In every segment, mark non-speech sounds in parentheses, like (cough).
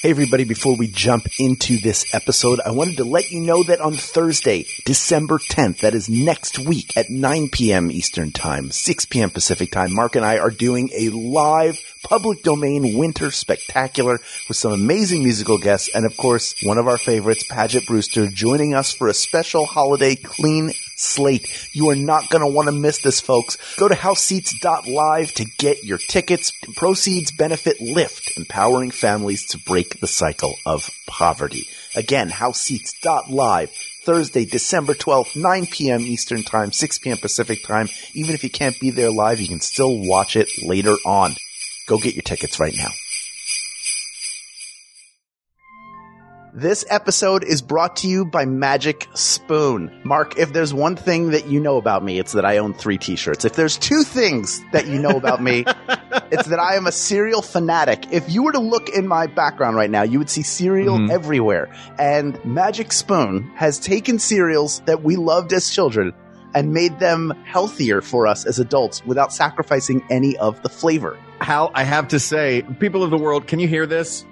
Hey everybody, before we jump into this episode, I wanted to let you know that on Thursday, December 10th, that is next week at 9 p.m. Eastern Time, 6 p.m. Pacific Time, Mark and I are doing a live public domain winter spectacular with some amazing musical guests and of course, one of our favorites, Paget Brewster, joining us for a special holiday clean slate. You are not going to want to miss this, folks. Go to houseseats.live to get your tickets. Proceeds benefit Lift, empowering families to break the cycle of poverty. Again, houseseats.live. Thursday, December 12th, 9 p.m. Eastern Time, 6 p.m. Pacific Time. Even if you can't be there live, you can still watch it later on. Go get your tickets right now. This episode is brought to you by Magic Spoon. Mark, if there's one thing that you know about me, it's that I own three t-shirts. If there's two things that you know about me, (laughs) it's that I am a cereal fanatic. If you were to look in my background right now, you would see cereal Mhm. everywhere. And Magic Spoon has taken cereals that we loved as children and made them healthier for us as adults without sacrificing any of the flavor. Hal, I have to say, people of the world, can you hear this?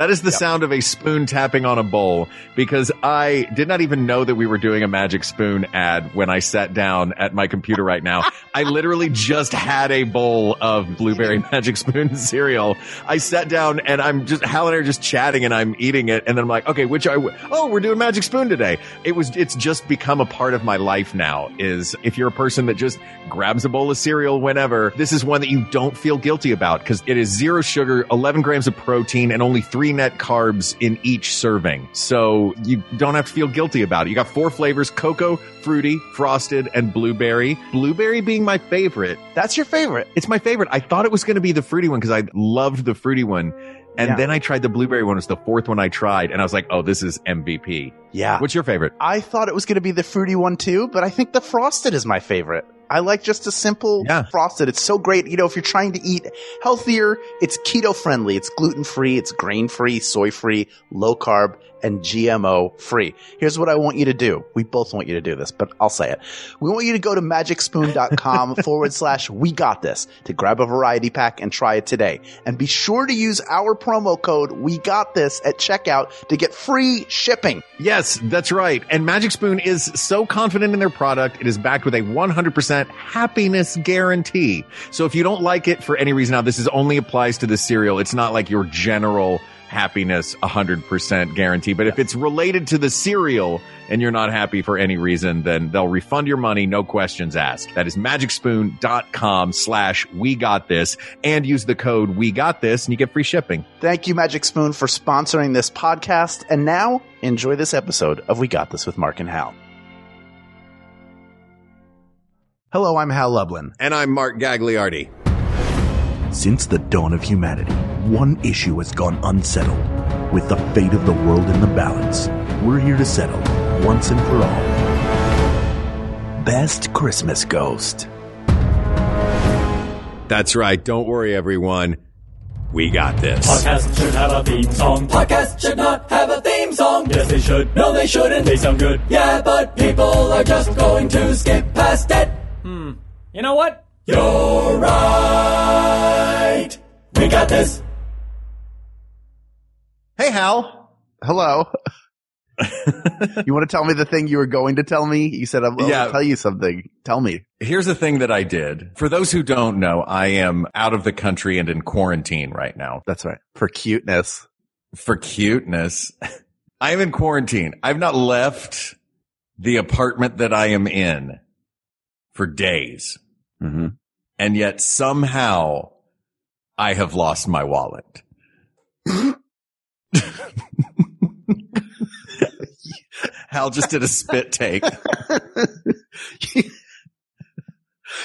That is the Yep. sound of a spoon tapping on a bowl because I did not even know that we were doing a magic spoon ad when I sat down at my computer right now. (laughs) I literally just had a bowl of blueberry (laughs) magic spoon (laughs) cereal. I sat down and I'm just, Hal and I are just chatting and I'm eating it. And then I'm like, okay, which I, w- oh, we're doing magic spoon today. It was, it's just become a part of my life now is if you're a person that just grabs a bowl of cereal whenever, this is one that you don't feel guilty about because it is zero sugar, 11 grams of protein, and only three net carbs in each serving. So you don't have to feel guilty about it. You got four flavors, cocoa, fruity, frosted, and blueberry. Blueberry being my favorite. That's your favorite. It's my favorite. I thought it was going to be the fruity one because I loved the fruity one. And Yeah. then I tried the blueberry one. It was the fourth one I tried. And I was like, oh, this is MVP. Yeah. What's your favorite? I thought it was going to be the fruity one too, but I think the frosted is my favorite. I like just a simple Yeah. frosted. It's so great. You know, if you're trying to eat healthier, it's keto friendly, it's gluten free, it's grain free, soy free, low carb, and GMO free. Here's what I want you to do. We both want you to do this, but I'll say it. We want you to go to magicspoon.com (laughs) forward slash we got this to grab a variety pack and try it today. And be sure to use our promo code we got this at checkout to get free shipping. Yes, that's right. And Magic Spoon is so confident in their product, it is backed with a 100% happiness guarantee. So if you don't like it for any reason, now this is only applies to the cereal. It's not like your general happiness 100% guarantee. But if it's related to the cereal and you're not happy for any reason, then they'll refund your money, no questions asked. That is magicspoon.com slash we got this and use the code we got this and you get free shipping. Thank you, Magic Spoon, for sponsoring this podcast. And now, enjoy this episode of We Got This with Mark and Hal. Hello, I'm Hal Lublin. And I'm Mark Gagliardi. Since the dawn of humanity, one issue has gone unsettled. With the fate of the world in the balance, we're here to settle, once and for all. Best Christmas Ghost. That's right. Don't worry, everyone. We got this. Podcast should have a theme song. Podcast should not have a theme song. Yes, they should. No, they shouldn't. They sound good. Yeah, but people are just going to skip past it. Hmm. You know what? You're right. We got this. Hey, Hal. Hello. (laughs) you want to tell me the thing you were going to tell me? You said, I'll, Yeah. I'll tell you something. Tell me. Here's the thing that I did. For those who don't know, I am out of the country and in quarantine right now. That's right. For cuteness. For cuteness, (laughs) I am in quarantine. I've not left the apartment that I am in for days. Mm-hmm. And yet somehow I have lost my wallet. (laughs) Hal just did a spit take.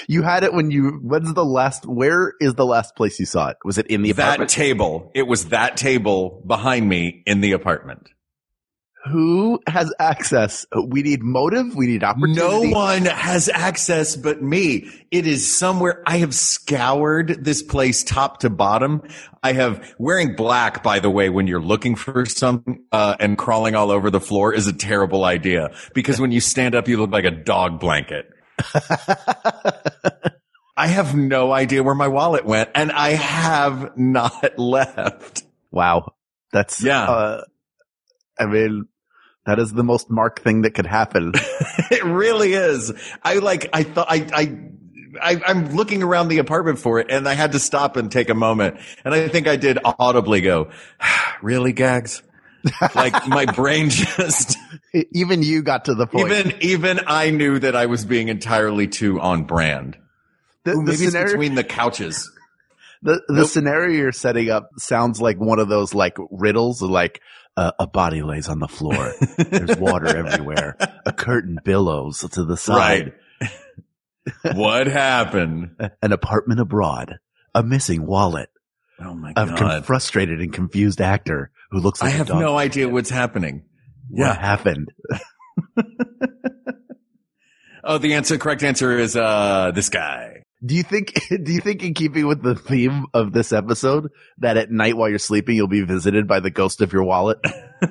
you had it when you, when's the last, where is the last place you saw it? Was it in the that table. It was that table behind me in the apartment. Who has access? We need motive. We need opportunity. No one has access but me. It is somewhere. I have scoured this place top to bottom. I have wearing black, by the way, when you're looking for something, uh, and crawling all over the floor is a terrible idea because when you stand up, you look like a dog blanket. (laughs) I have no idea where my wallet went and I have not (laughs) left. Wow. That's, Yeah. uh, I mean, that is the most Mark thing that could happen. (laughs) it really is. I like, I thought, I, I, I, I'm looking around the apartment for it and I had to stop and take a moment. And I think I did audibly go, (sighs) really gags? (laughs) like my brain just, (laughs) even you got to the point. even, even I knew that I was being entirely too on brand. the, Ooh, the maybe it's scenario, between the couches. the, the Nope. scenario you're setting up sounds like one of those like riddles, like uh, a body lays on the floor. There's water (laughs) everywhere. A curtain billows to the side. Right. what happened? (laughs) An apartment abroad. A missing wallet. Oh my A God. con- frustrated and confused actor who looks I like a have no idea what's happening. What happened? (laughs) Oh, the answer, correct answer is, uh, this guy. Do you think, (laughs) do you think in keeping with the theme of this episode that at night while you're sleeping, you'll be visited by the ghost of your wallet? (laughs)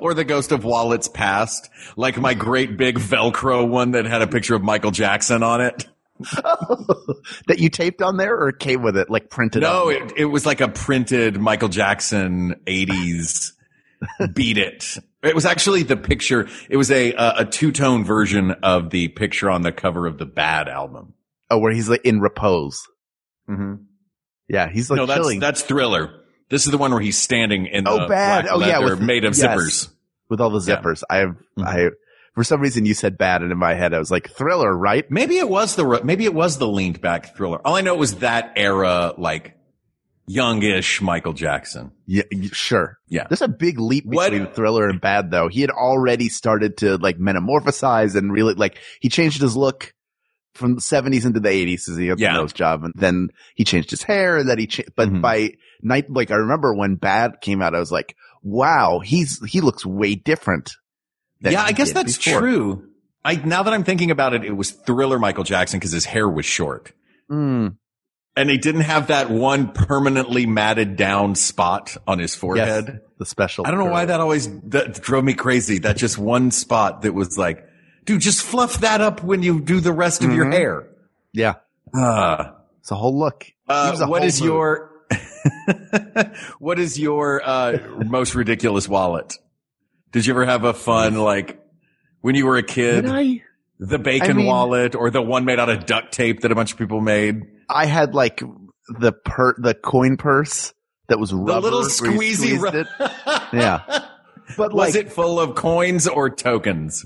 or the ghost of wallets past, like my great big Velcro one that had a picture of Michael Jackson on it. (laughs) that you taped on there or it came with it, like printed No, it, it was like a printed Michael Jackson 80s beat it. It was actually the picture. It was a, a, a two tone version of the picture on the cover of the Bad album. Oh, where he's like in repose. Mm-hmm. Yeah, he's like no, that's, chilling that's thriller. This is the one where he's standing in Oh, the Bad. black Oh, yeah, with- made of yes. zippers. with all the Yeah. zippers. I have, Mhm. I, for some reason you said bad and in my head I was like thriller, right? Maybe it was the maybe it was the leaned back thriller. All I know was that era, like youngish Michael Jackson. Yeah, sure. Yeah. There's a big leap What- between thriller and bad though. He had already started to like metamorphosize and really like he changed his look from the 70s into the 80s as he had Yeah. the nose job and then he changed his hair and then he cha- but Mhm. by night like I remember when bad came out I was like wow he's he looks way different Yeah, I guess that's before. true. I now that I'm thinking about it, it was thriller Michael Jackson because his hair was short. Mm, And he didn't have that one permanently matted down spot on his forehead. the special I don't know why that always that drove me crazy. That just one spot that was like, dude, just fluff that up when you do the rest of your Mhm. hair. yeah Uh, it's a whole look Uh, what whole is your (laughs) what is your uh, most ridiculous wallet? Did you ever have a fun like when you were a kid, I? the bacon I mean- wallet or the one made out of duct tape that a bunch of people made? I had like the per the coin purse that was rubber, The little squeezy. ru- it. (laughs) Yeah. But Was like, it full of coins or tokens?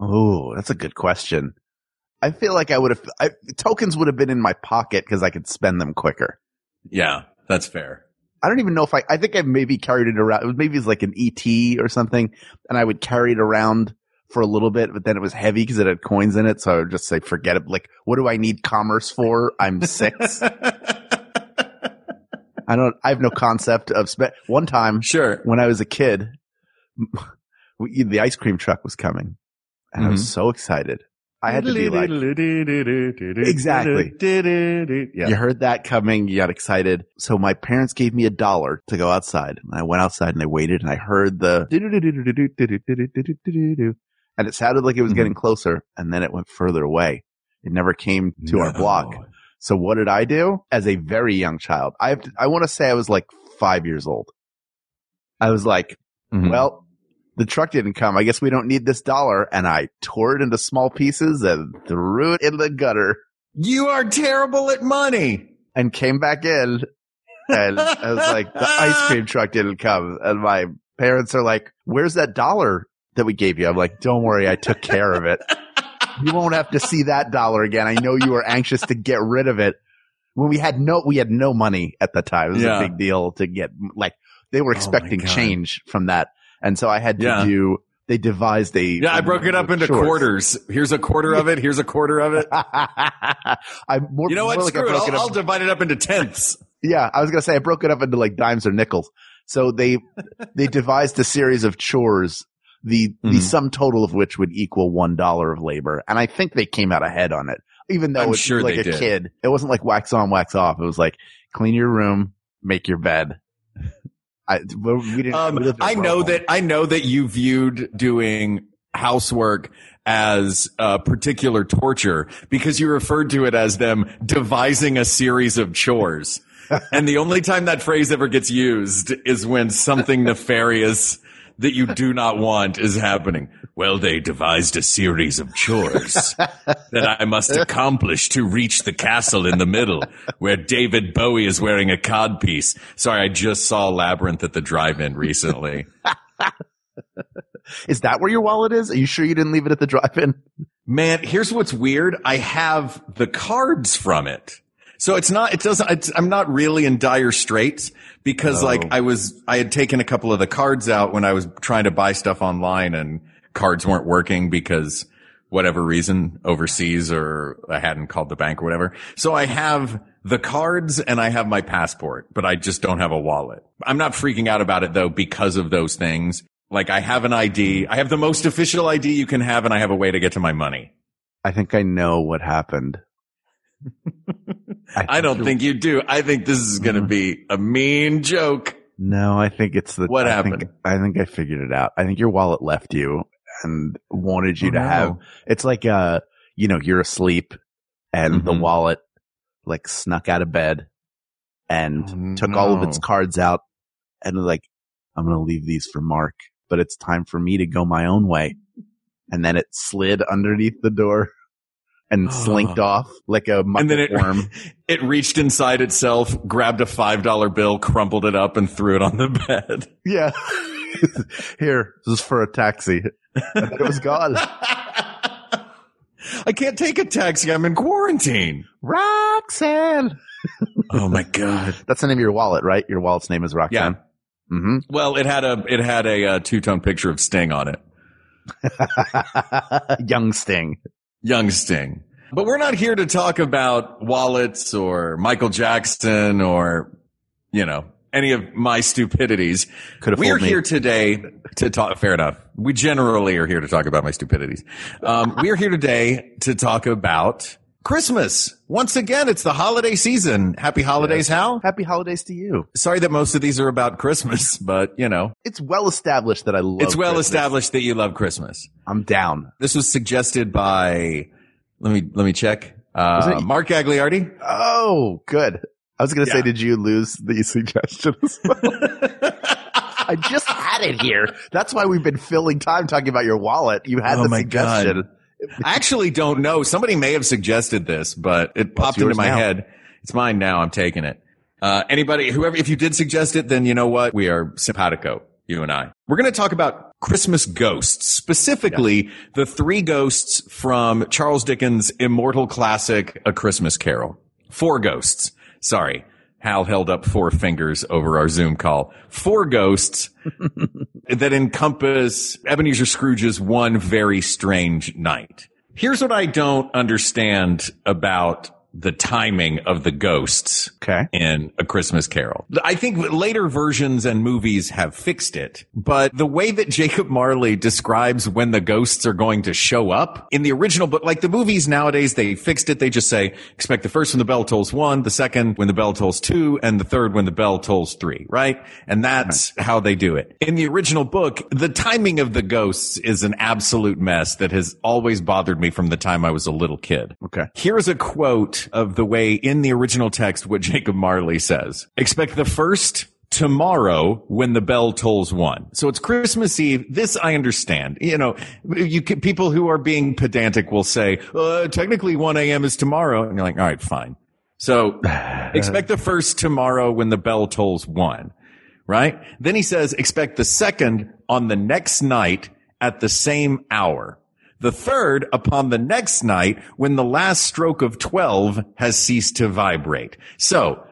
oh, that's a good question. I feel like I would have I, tokens would have been in my pocket because I could spend them quicker. Yeah, that's fair. I don't even know if I. I think I maybe carried it around. It was maybe it's like an ET or something, and I would carry it around for a little bit, but then it was heavy because it had coins in it. So I would just say, forget it. Like, what do I need commerce for? I'm six. (laughs) I don't. I have no concept of spend. One time, Sure. when I was a kid, (laughs) we, the ice cream truck was coming and I Mhm. was so excited. I had to be like, (laughs) Exactly. Yeah. you heard that coming. You got excited. So my parents gave me a dollar to go outside and I went outside and I waited and I heard the and it sounded like it was Mhm. getting closer and then it went further away. It never came to our block. So what did I do as a very young child? I have to, I want to say I was like five years old. I was like, Mhm. well, the truck didn't come. I guess we don't need this dollar. And I tore it into small pieces and threw it in the gutter you are terrible at money. and came back in. And I was like, the ice cream truck didn't come. And my parents are like, where's that dollar that we gave you? I'm like, don't worry. I took care of it. (laughs) You won't have to see that dollar again. I know you were anxious to get rid of it. When we had no, we had no money at the time. It was Yeah. a big deal to get, like, they were Oh expecting God. change from that. And so I had to Yeah. do, they devised a. Yeah, I broke it up into Chores. quarters. Here's a quarter of it. Here's a quarter of it. (laughs) I'm more, You know what? like Screw it. I'll, it I'll divide it up into tenths. Yeah, I was gonna say I broke it up into like dimes or nickels. So they they devised a series of chores, the the Mhm. sum total of which would equal one dollar of labor, and I think they came out ahead on it. Even though I'm it's sure like a did. kid, it wasn't like wax on, wax off. It was like clean your room, make your bed. I we didn't. Um, we lived in a I know that I know that you viewed doing housework as a particular torture because you referred to it as them devising a series of chores. (laughs) and the only time that phrase ever gets used is when something (laughs) nefarious that you do not want is happening. Well, they devised a series of chores (laughs) that I must accomplish to reach the castle in the middle where David Bowie is wearing a codpiece. Sorry, I just saw Labyrinth at the drive-in recently. (laughs) Is that where your wallet is? Are you sure you didn't leave it at the drive-in? Man, here's what's weird. I have the cards from it. So it's not, it doesn't, it's, I'm not really in dire straits because Oh. like I was, I had taken a couple of the cards out when I was trying to buy stuff online and cards weren't working because whatever reason overseas or I hadn't called the bank or whatever. So I have the cards and I have my passport, but I just don't have a wallet. I'm not freaking out about it though because of those things. Like I have an ID. Hmm. I have the most official ID you can have and I have a way to get to my money. I think I know what happened. (laughs) I don't think you do. I think this is going to be a mean joke. No, I think it's the. What I happened? Think, I think I figured it out. I think your wallet left you and wanted you Oh, to no. have. It's like uh, you know, you're asleep, and the Mhm. wallet like snuck out of bed and Oh, took all of its cards out, and like, I'm gonna leave these for Mark, but it's time for me to go my own way. And then it slid underneath the door and slinked off like a And then it, worm. (laughs) it reached inside itself, grabbed a $5 bill, crumpled it up and threw it on the bed. (laughs) Yeah. (laughs) Here, this is for a taxi. And it was gone. I can't take a taxi. I'm in quarantine. Roxanne. Oh my God. That's the name of your wallet, right? Your wallet's name is Roxanne. Yeah. Well, it had a, it had a, uh two-tone picture of Sting on it. Mm-hmm. Young Sting. Young Sting. But we're not here to talk about wallets or Michael Jackson or, you know, any of my stupidities. Could have We are me. here today to talk. Fair enough. We generally are here to talk about my stupidities. Um, we are here today to talk about Christmas. Once again, it's the holiday season. Happy holidays, Hal. Happy holidays to you. Sorry that most of these are about Christmas, (laughs) but you know, It's well established that I love it's well Christmas. established that you love Christmas. I'm down. This was suggested by, let me, let me check. Uh, Mark Gagliardi. Oh, good. I was going to say, did you lose the (laughs) suggestion as well? (laughs) I just had it here. That's why we've been filling time talking about your wallet. You had Oh the suggestion. I actually don't know. Somebody may have suggested this, but it popped into my now? head. It's mine now. I'm taking it. Uh, anybody, whoever, if you did suggest it, then you know what? We are simpatico, you and I. We're going to talk about Christmas ghosts, specifically the three ghosts from Charles Dickens' immortal classic, A Christmas Carol. Four ghosts. Sorry. Hal held up four fingers over our Zoom call. Four ghosts (laughs) that encompass Ebenezer Scrooge's one very strange night. Here's what I don't understand about the timing of the ghosts Okay. in A Christmas Carol. I think later versions and movies have fixed it, but the way that Jacob Marley describes when the ghosts are going to show up in the original book, like the movies nowadays, they fixed it. They just say, expect the first when the bell tolls one, the second when the bell tolls two, and the third when the bell tolls three, right? And that's how they do it. In the original book, the timing of the ghosts is an absolute mess that has always bothered me from the time I was a little kid. Okay. Here's a quote of the way in the original text what Jacob Marley says. Expect the first tomorrow when the bell tolls one. So it's Christmas Eve. This I understand. You know, you can, people who are being pedantic will say, uh, technically 1 a.m. is tomorrow. And you're like, all right, fine. So (sighs) expect the first tomorrow when the bell tolls one, right? Then he says, expect the second on the next night at the same hour. The third upon the next night when the last stroke of 12 has ceased to vibrate. So,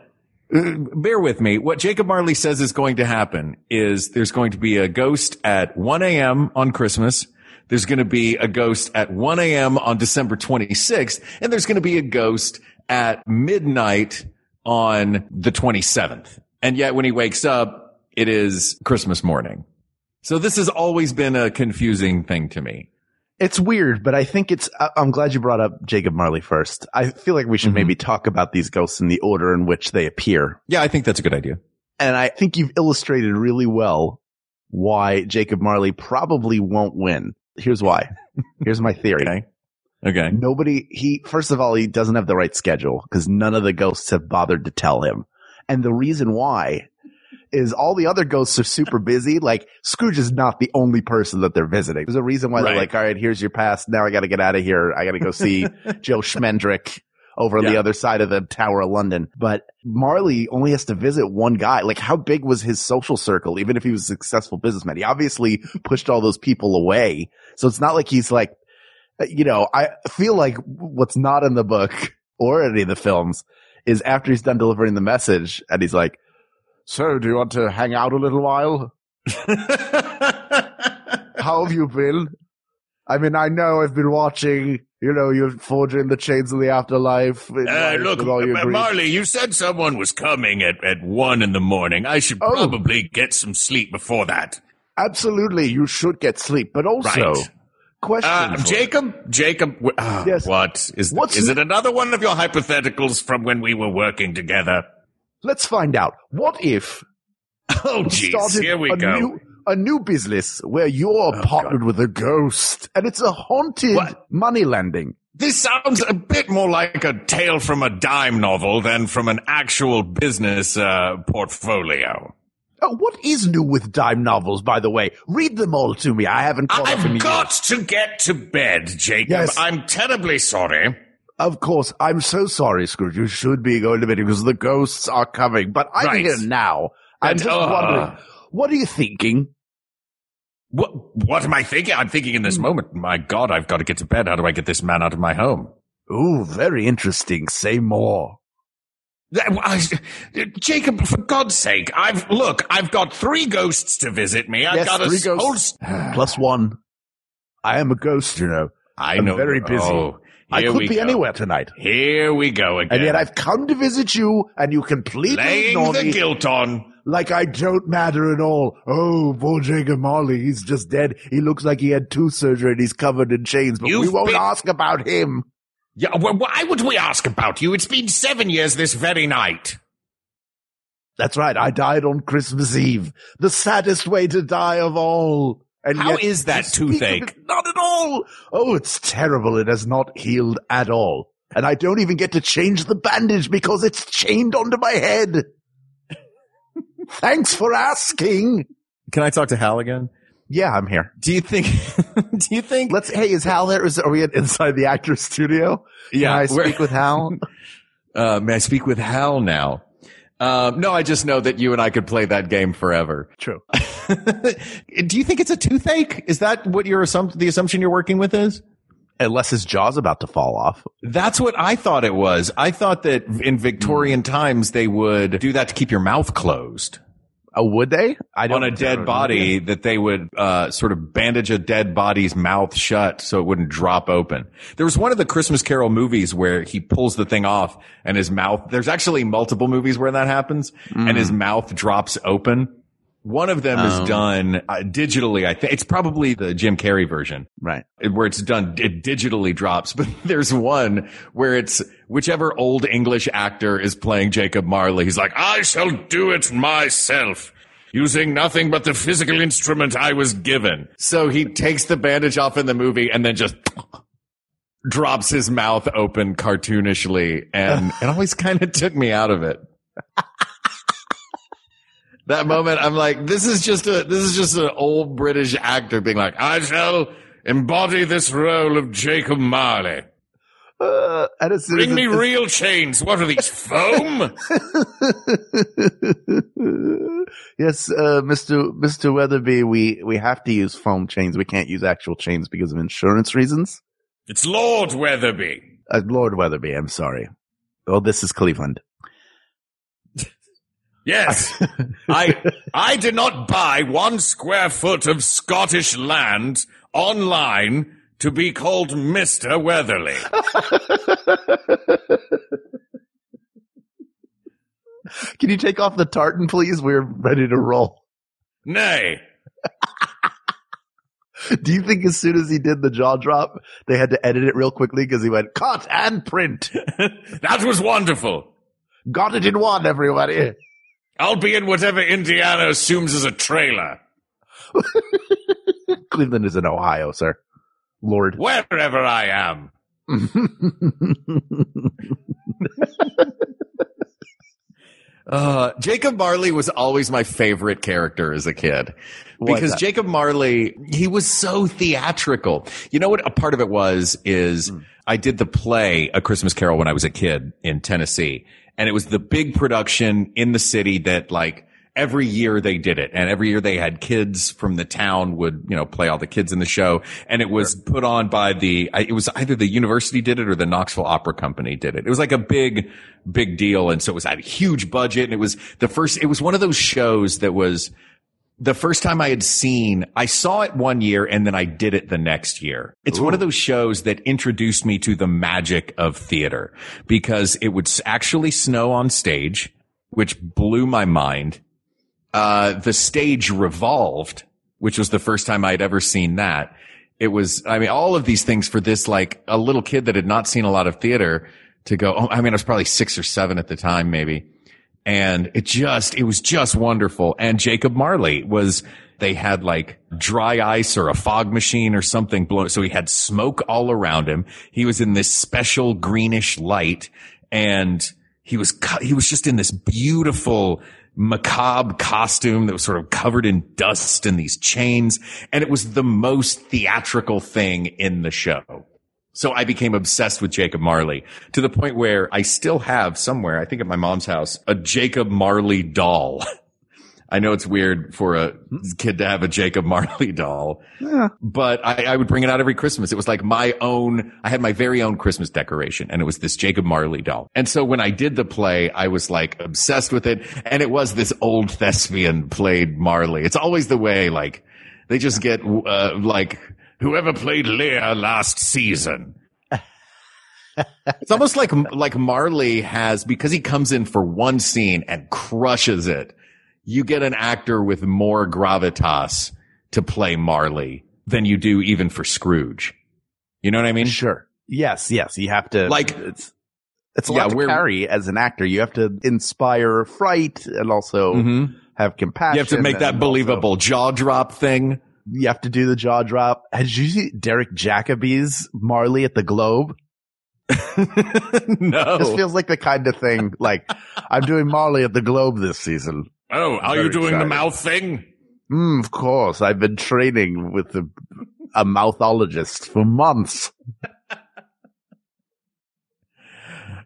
uh, bear with me. What Jacob Marley says is going to happen is there's going to be a ghost at 1 a.m. on Christmas. There's going to be a ghost at 1 a.m. on December 26th. And there's going to be a ghost at midnight on the 27th. And yet when he wakes up, it is Christmas morning. So this has always been a confusing thing to me. It's weird, but I think it's, I'm glad you brought up Jacob Marley first. I feel like we should Mhm. maybe talk about these ghosts in the order in which they appear. Yeah, I think that's a good idea. And I think you've illustrated really well why Jacob Marley probably won't win. Here's why. (laughs) Here's my theory. Okay. Okay. Nobody, he, first of all, he doesn't have the right schedule because none of the ghosts have bothered to tell him. And the reason why is all the other ghosts are super (laughs) busy. Like Scrooge is not the only person that they're visiting. There's a reason why they're like, all right, here's your pass. Now I got to get out of here. I got to go (laughs) see Joe Schmendrick over on the other side of the Tower of London. But Marley only has to visit one guy. Like how big was his social circle? Even if he was a successful businessman, he obviously pushed all those people away. So it's not like he's like, uh, you know, I feel like what's not in the book or any of the films is after he's done delivering the message and he's like, so do you want to hang out a little while? (laughs) How have you been? I mean, I know I've been watching, you know, you're forging the chains of the afterlife. Uh, look, all your uh, grief. Marley, you said someone was coming at, at one in the morning. I should Oh. probably get some sleep before that. Absolutely, you should get sleep, but also, Right. question. Uh, Jacob, Jacob, uh, Yes. what is What's is it? Another one of your hypotheticals from when we were working together? Let's find out. What if (laughs) Oh, started here we a go. New, a new business where you're partnered with a ghost and it's a haunted What? money lending. This sounds a bit more like a tale from a dime novel than from an actual business uh, portfolio. Oh, what is new with dime novels, by the way? Read them all to me. I haven't caught up in I've years. got to get to bed, Jacob. Yes. I'm terribly sorry. Of course, I'm so sorry, Scrooge. You should be going to bed because the ghosts are coming. But I'm Right. here now. I'm just uh, wondering, what are you thinking? What what am I thinking? I'm thinking in this moment, my God, I've got to get to bed. How do I get this man out of my home? Ooh, very interesting. Say more. I- Jacob, for God's sake, I've look, I've got three ghosts to visit me. I've Yes, got a three whole ghosts. (sighs) Plus one. I am a ghost, you know. I I'm know. very busy. Oh, I could be go. anywhere tonight. Here we go again. And yet I've come to visit you and you completely laying ignore the me guilt on. like I don't matter at all. Oh, poor Jacob Marley, he's just dead. He looks like he had tooth surgery and he's covered in chains, but we You've won't been- ask about him. Yeah, well, why would we ask about you? It's been seven years this very night. That's right. I died on Christmas Eve. The saddest way to die of all. And How yet is that you speak of toothache? it- Not at all. Oh, it's terrible. It has not healed at all. And I don't even get to change the bandage because it's chained onto my head. (laughs) Thanks for asking. Can I talk to Hal again? Yeah, I'm here. Do you think? (laughs) do you think? Let's, hey, is Hal there? Is, are we at- inside the actor's studio? yeah, Can I speak with Hal? (laughs) Uh, may I speak with Hal now? Um, no, I just know that you and I could play that game forever. True. (laughs) Do you think it's a toothache? Is that what your assump- the assumption you're working with is? Unless his jaw's about to fall off. That's what I thought it was. I thought that in Victorian Hmm. times they would do that to keep your mouth closed Oh, would they? I don't on a dead body. That they would uh, sort of bandage a dead body's mouth shut so it wouldn't drop open. There was one of the Christmas Carol movies where he pulls the thing off and his mouth. There's actually multiple movies where that happens, and his mouth drops open. One of them Oh. is done uh, digitally. I think it's probably the Jim Carrey version Right. where it's done, it digitally drops, (laughs) but there's one where it's whichever old English actor is playing Jacob Marley. He's like, I shall do it myself, using nothing but the physical instrument I was given. so he takes the bandage off in the movie and then just (laughs) drops his mouth open cartoonishly. And (laughs) it always kind of took me out of it. That moment, I'm like, this is just a, this is just an old British actor being like, I shall embody this role of Jacob Marley. Uh, Bring me real chains. What are these, foam? (laughs) yes, uh, Mr. Mr. Weatherby, we, we have to use foam chains. We can't use actual chains because of insurance reasons. It's Lord Weatherby. Uh, Lord Weatherby, I'm sorry. Oh, this is Cleveland. Yes. (laughs) I, I did not buy one square foot of Scottish land online to be called Mr. Weatherly. (laughs) Can you take off the tartan, please? We're ready to roll. Nay. (laughs) Do you think as soon as he did the jaw drop, they had to edit it real quickly because he went cut and print? That was wonderful. Got it in one, everybody. I'll be in whatever Indiana assumes is a trailer. (laughs) Cleveland is in Ohio, sir. Lord. Wherever I am. (laughs) Uh, Jacob Marley was always my favorite character as a kid because? Jacob Marley, he was so theatrical. You know what a part of it was is Hmm. I did the play A Christmas Carol when I was a kid in Tennessee and it was the big production in the city that like every year they did it and every year they had kids from the town would, you know, play all the kids in the show and it was put on by the, it was either the university did it or the Knoxville Opera Company did it. It was like a big, big deal. And so it was at a huge budget and it was the first, it was one of those shows that was, the first time I had seen, I saw it one year and then I did it the next year. It's one of those shows that introduced me to the magic of theater because it would actually snow on stage, which blew my mind. Uh, the stage revolved, which was the first time I had ever seen that. It was, I mean, all of these things for this, like a little kid that had not seen a lot of theater to go, oh, I mean, I was probably six or seven at the time, maybe and it just it was just wonderful. And jacob marley was they had like dry ice or a fog machine or something blown so he had smoke all around him. He was in this special greenish light and he was he was just in this beautiful macabre costume that was sort of covered in dust and these chains. And it was the most theatrical thing in the show so I became obsessed with Jacob Marley to the point where I still have somewhere, I think at my mom's house, a Jacob Marley doll. (laughs) I know it's weird for a kid to have a Jacob Marley doll, but I, I would bring it out every Christmas. It was like my own, I had my very own Christmas decoration and it was this Jacob Marley doll. And so when I did the play, I was like obsessed with it. And it was this old thespian played Marley. It's always the way, like, they just get, uh, like, whoever played Lear last season. It's almost like like Marley has because he comes in for one scene and crushes it. You get an actor with more gravitas to play Marley than you do even for Scrooge. You know what I mean? Sure. Yes, yes. You have to Like- it's it's a Yeah, lot to we're- carry as an actor. You have to inspire fright and also Mhm. have compassion. You have to make that and also- believable jaw drop thing. You have to do the jaw drop. Did you see Derek Jacobi's Marley at the Globe? (laughs) no. This feels like the kind of thing like I'm doing Marley at the Globe this season. Oh, are you doing the mouth thing? Mm, of course, I've been training with the, a mouthologist for months. (laughs)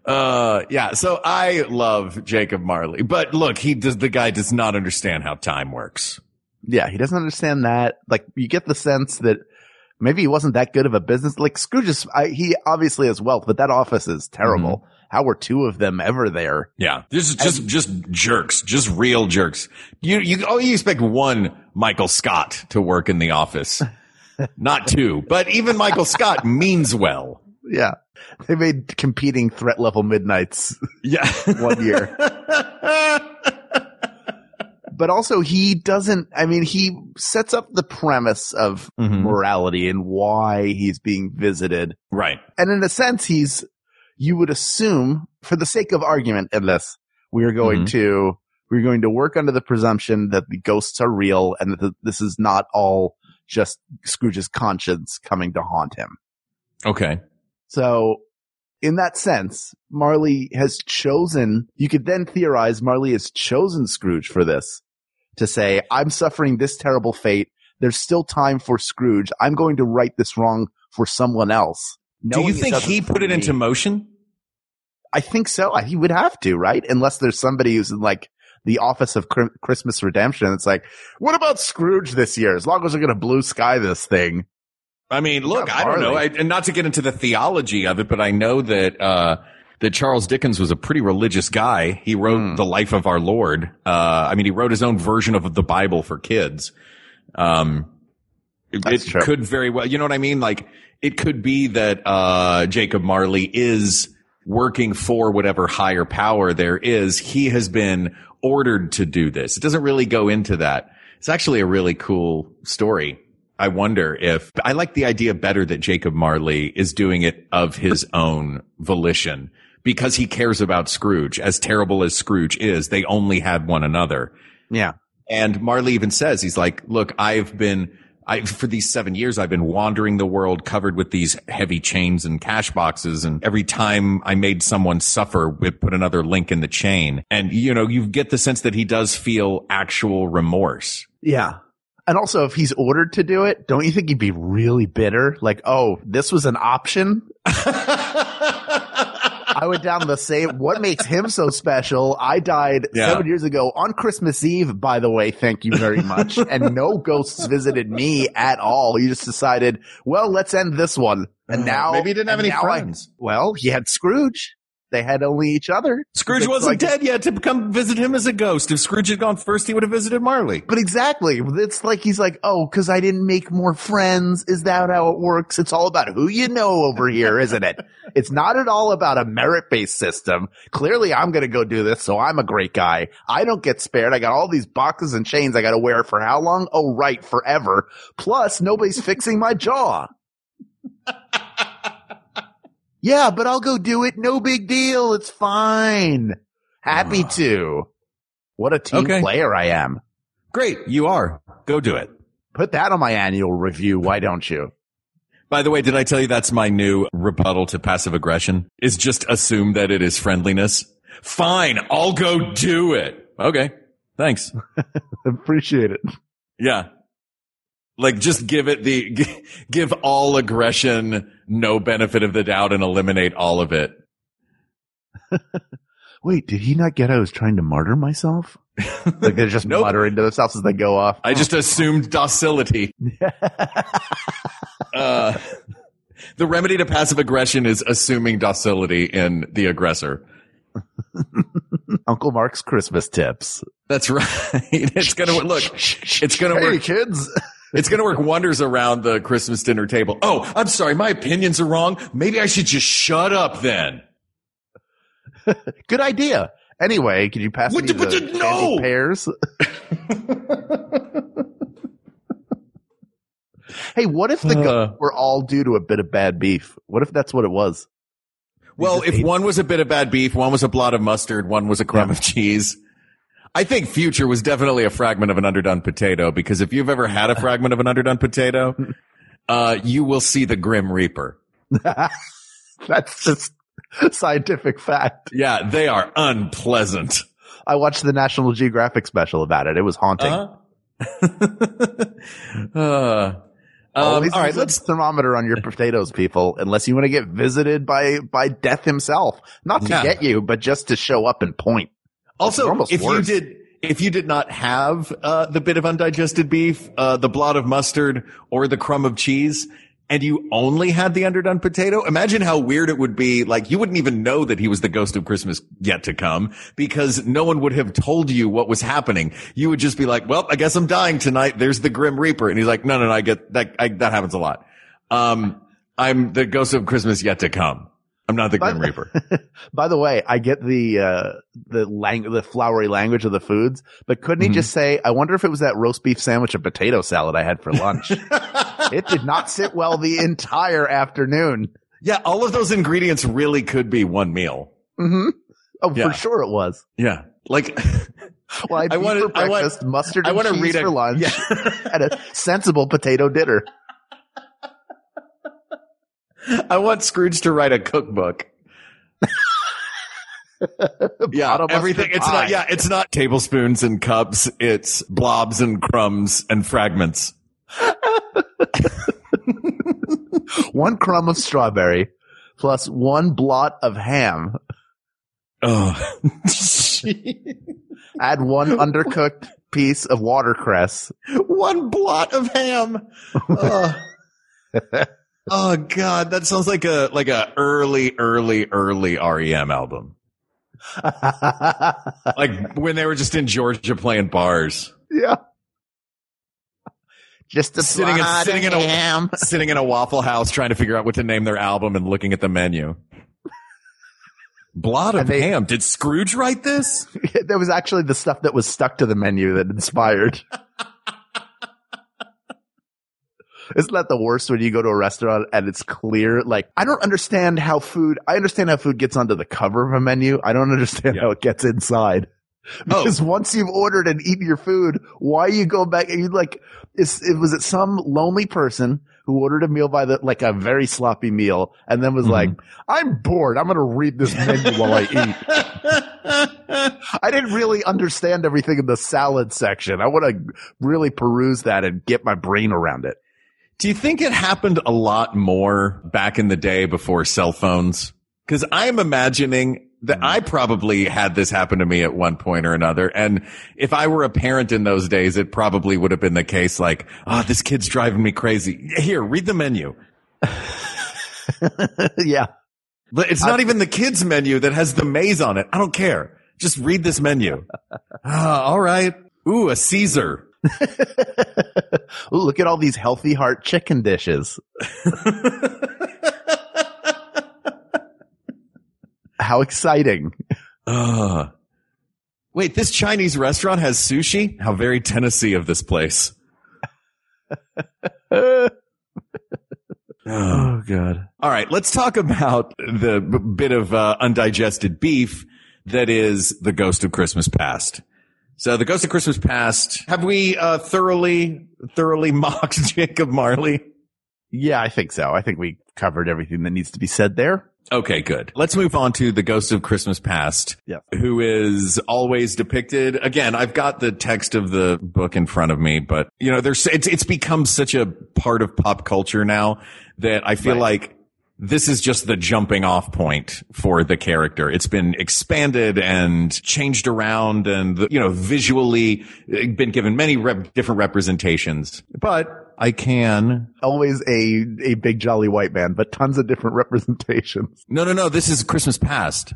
Uh, yeah. So I love Jacob Marley, but look, he does, the guy does not understand how time works. Yeah, he doesn't understand that. Like, you get the sense that maybe he wasn't that good of a business. Like, Scrooge is, I, he obviously has wealth, but that office is terrible. Mm-hmm. How were two of them ever there? Yeah. This is just, just jerks, just real jerks. You, you, oh, you expect one Michael Scott to work in the office, (laughs) not two, but even Michael Scott (laughs) means well. Yeah. They made competing threat level midnights Yeah. (laughs) one year. But also he doesn't, I mean, he sets up the premise of Mhm. morality and why he's being visited. Right. And in a sense, he's, you would assume for the sake of argument in this, we are going Mhm. to, we're going to work under the presumption that the ghosts are real and that this is not all just Scrooge's conscience coming to haunt him. Okay. So in that sense, Marley has chosen, you could then theorize Marley has chosen Scrooge for this to say, I'm suffering this terrible fate. There's still time for Scrooge. I'm going to right this wrong for someone else. Do you think he put it for into motion? I think so. He would have to, right? Unless there's somebody who's in like the office of Christmas redemption. It's like, what about Scrooge this year? As long as we're going to blue sky this thing. I mean, look, I don't know, I, and not to get into the theology of it, but I know that uh, that Charles Dickens was a pretty religious guy. He wrote Hmm. the Life of Our Lord. Uh, I mean, he wrote his own version of the Bible for kids. Um, it, That's it true. could very well, you know what I mean? Like, it could be that uh, Jacob Marley is working for whatever higher power there is. He has been ordered to do this. It doesn't really go into that. It's actually a really cool story. I wonder if I like the idea better that Jacob Marley is doing it of his own volition because he cares about Scrooge. As terrible as Scrooge is, they only had one another. Yeah. And Marley even says, he's like, look, I've been, I, for these seven years, I've been wandering the world covered with these heavy chains and cash boxes. And every time I made someone suffer, it put another link in the chain. And, you know, you get the sense that he does feel actual remorse. Yeah. And also, if he's ordered to do it, don't you think he'd be really bitter? Like, oh, this was an option. (laughs) I went down the same. What makes him so special? I died Yeah. seven years ago on Christmas Eve, by the way. Thank you very much. (laughs) and no ghosts visited me at all. You just decided, well, let's end this one. And uh, now Maybe he didn't have any now I- friends. well, he had Scrooge. They had only each other. Scrooge wasn't like- dead yet to come visit him as a ghost. If Scrooge had gone first, he would have visited Marley. But exactly. It's like he's like, oh, cause I didn't make more friends. Is that how it works? It's all about who you know over here, isn't it? It's not at all about a merit based system. Clearly I'm going to go do this. So I'm a great guy. I don't get spared. I got all these boxes and chains. I got to wear for how long? Oh, right. Forever. Plus nobody's fixing my jaw. (laughs) yeah, but I'll go do it. No big deal. It's fine. Happy ah. to. What a team Okay. player I am. Great. You are. Go do it. Put that on my annual review. Why don't you? By the way, did I tell you that's my new rebuttal to passive aggression? Is just assume that it is friendliness. Fine. I'll go do it. Okay. Thanks. (laughs) Appreciate it. Yeah. Like just give it the, (laughs) give all aggression no benefit of the doubt and eliminate all of it. (laughs) Wait, did he not get I was trying to martyr myself? Like they're just (laughs) Nope. muttering to themselves as they go off. I just assumed docility. uh, the remedy to passive aggression is assuming docility in the aggressor. Uncle Mark's Christmas tips. That's right. It's gonna look. It's gonna hey, work. kids. It's gonna work wonders around the Christmas dinner table. Oh, I'm sorry, my opinions are wrong. Maybe I should just shut up then. (laughs) Good idea. Anyway, could you pass What me the- what the the- candy no! pears? (laughs) hey, what if the Uh. were all due to a bit of bad beef? What if that's what it was? Well, if one was a bit of bad beef, one was a blot of mustard, one was a crumb of cheese. I think future was definitely a fragment of an underdone potato because if you've ever had a (laughs) fragment of an underdone potato, uh, you will see the grim reaper. (laughs) That's just scientific fact. Yeah, they are unpleasant. I watched the National Geographic special about it. It was haunting. Uh-huh. (laughs) uh, um, all right, let's. thermometer on your potatoes, people, unless you want to get visited by by death himself. Not to Yeah. get you, but just to show up and point. Also, if worse. you did, if you did not have uh, the bit of undigested beef, uh, the blot of mustard, or the crumb of cheese, and you only had the underdone potato, imagine how weird it would be. Like you wouldn't even know that he was the ghost of Christmas yet to come because no one would have told you what was happening. You would just be like, "Well, I guess I'm dying tonight. There's the Grim Reaper," and he's like, "No, no, no, I get that. I, that happens a lot. Um, I'm the ghost of Christmas yet to come. I'm not the Grim But- Reaper." (laughs) By the way, I get the uh the lang- the flowery language of the foods, but couldn't Mm-hmm. he just say, "I wonder if it was that roast beef sandwich and potato salad I had for lunch." (laughs) it did not sit well the entire afternoon. Yeah, all of those ingredients really could be one meal. hmm Oh, Yeah. for sure it was. Yeah. Like, (laughs) Well, I I wanna- for I want- breakfast, mustard I and wanna cheese read a- for lunch, yeah. and a sensible potato dinner. (laughs) I want Scrooge to write a cookbook. (laughs) yeah, everything. It's pie. not, yeah, it's not tablespoons and cups. It's blobs and crumbs and fragments. (laughs) One crumb of strawberry plus one blot of ham. Oh, Add one undercooked piece of watercress. one blot of ham. Oh. Oh God, that sounds like a, like a early, early, early REM album. Like when they were just in Georgia playing bars. yeah. Just a Sitting in- sitting in a- (laughs) sitting in a Waffle House trying to figure out what to name their album and looking at the menu. Blot of they- ham. Did Scrooge write this? (laughs) that was actually the stuff that was stuck to the menu that inspired. (laughs) Isn't that the worst when you go to a restaurant and it's clear? Like, I don't understand how food, I understand how food gets onto the cover of a menu. I don't understand Yeah. how it gets inside. Oh. Because once you've ordered and eaten your food, why are you go back? And you like, is, it was it some lonely person who ordered a meal by the, like a very sloppy meal and then was Mm-hmm. like, I'm bored. I'm going to read this menu while I eat. (laughs) I didn't really understand everything in the salad section. I want to really peruse that and get my brain around it. Do you think it happened a lot more back in the day before cell phones? Cause I'm imagining that I probably had this happen to me at one point or another. And if I were a parent in those days, it probably would have been the case like, oh, this kid's driving me crazy. Here, read the menu. (laughs) yeah. But it's not even the kids menu that has the maze on it. I don't care. Just read this menu. (laughs) Ah, all right. Ooh, a Caesar. (laughs) Ooh, look at all these healthy heart chicken dishes. (laughs) How exciting. Uh, wait, this Chinese restaurant has sushi? How very Tennessee of this place. (laughs) oh god. All right, let's talk about the b- bit of uh, undigested beef that is the Ghost of Christmas Past. So the Ghost of Christmas Past, have we uh, thoroughly, thoroughly (laughs) mocked Jacob Marley? Yeah, I think so. I think we covered everything that needs to be said there. Okay, good. Let's move on to the Ghost of Christmas Past. Yes. Who is always depicted. Again, I've got the text of the book in front of me, but you know, there's, it's, it's become such a part of pop culture now that I feel Right. like this is just the jumping off point for the character. It's been expanded and changed around and, you know, visually uh, been given many rep- different representations, but I can Always a a big jolly white man, but tons of different (laughs) representations. no, no, no. This is Christmas past.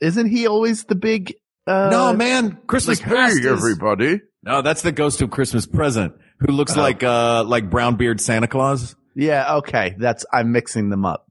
Isn't he always the big uh No, man. Christmas like, past. hey is- everybody. No, that's the ghost of Christmas present who looks like, uh, like brown beard Santa Claus. Yeah, okay. That's I'm mixing them up.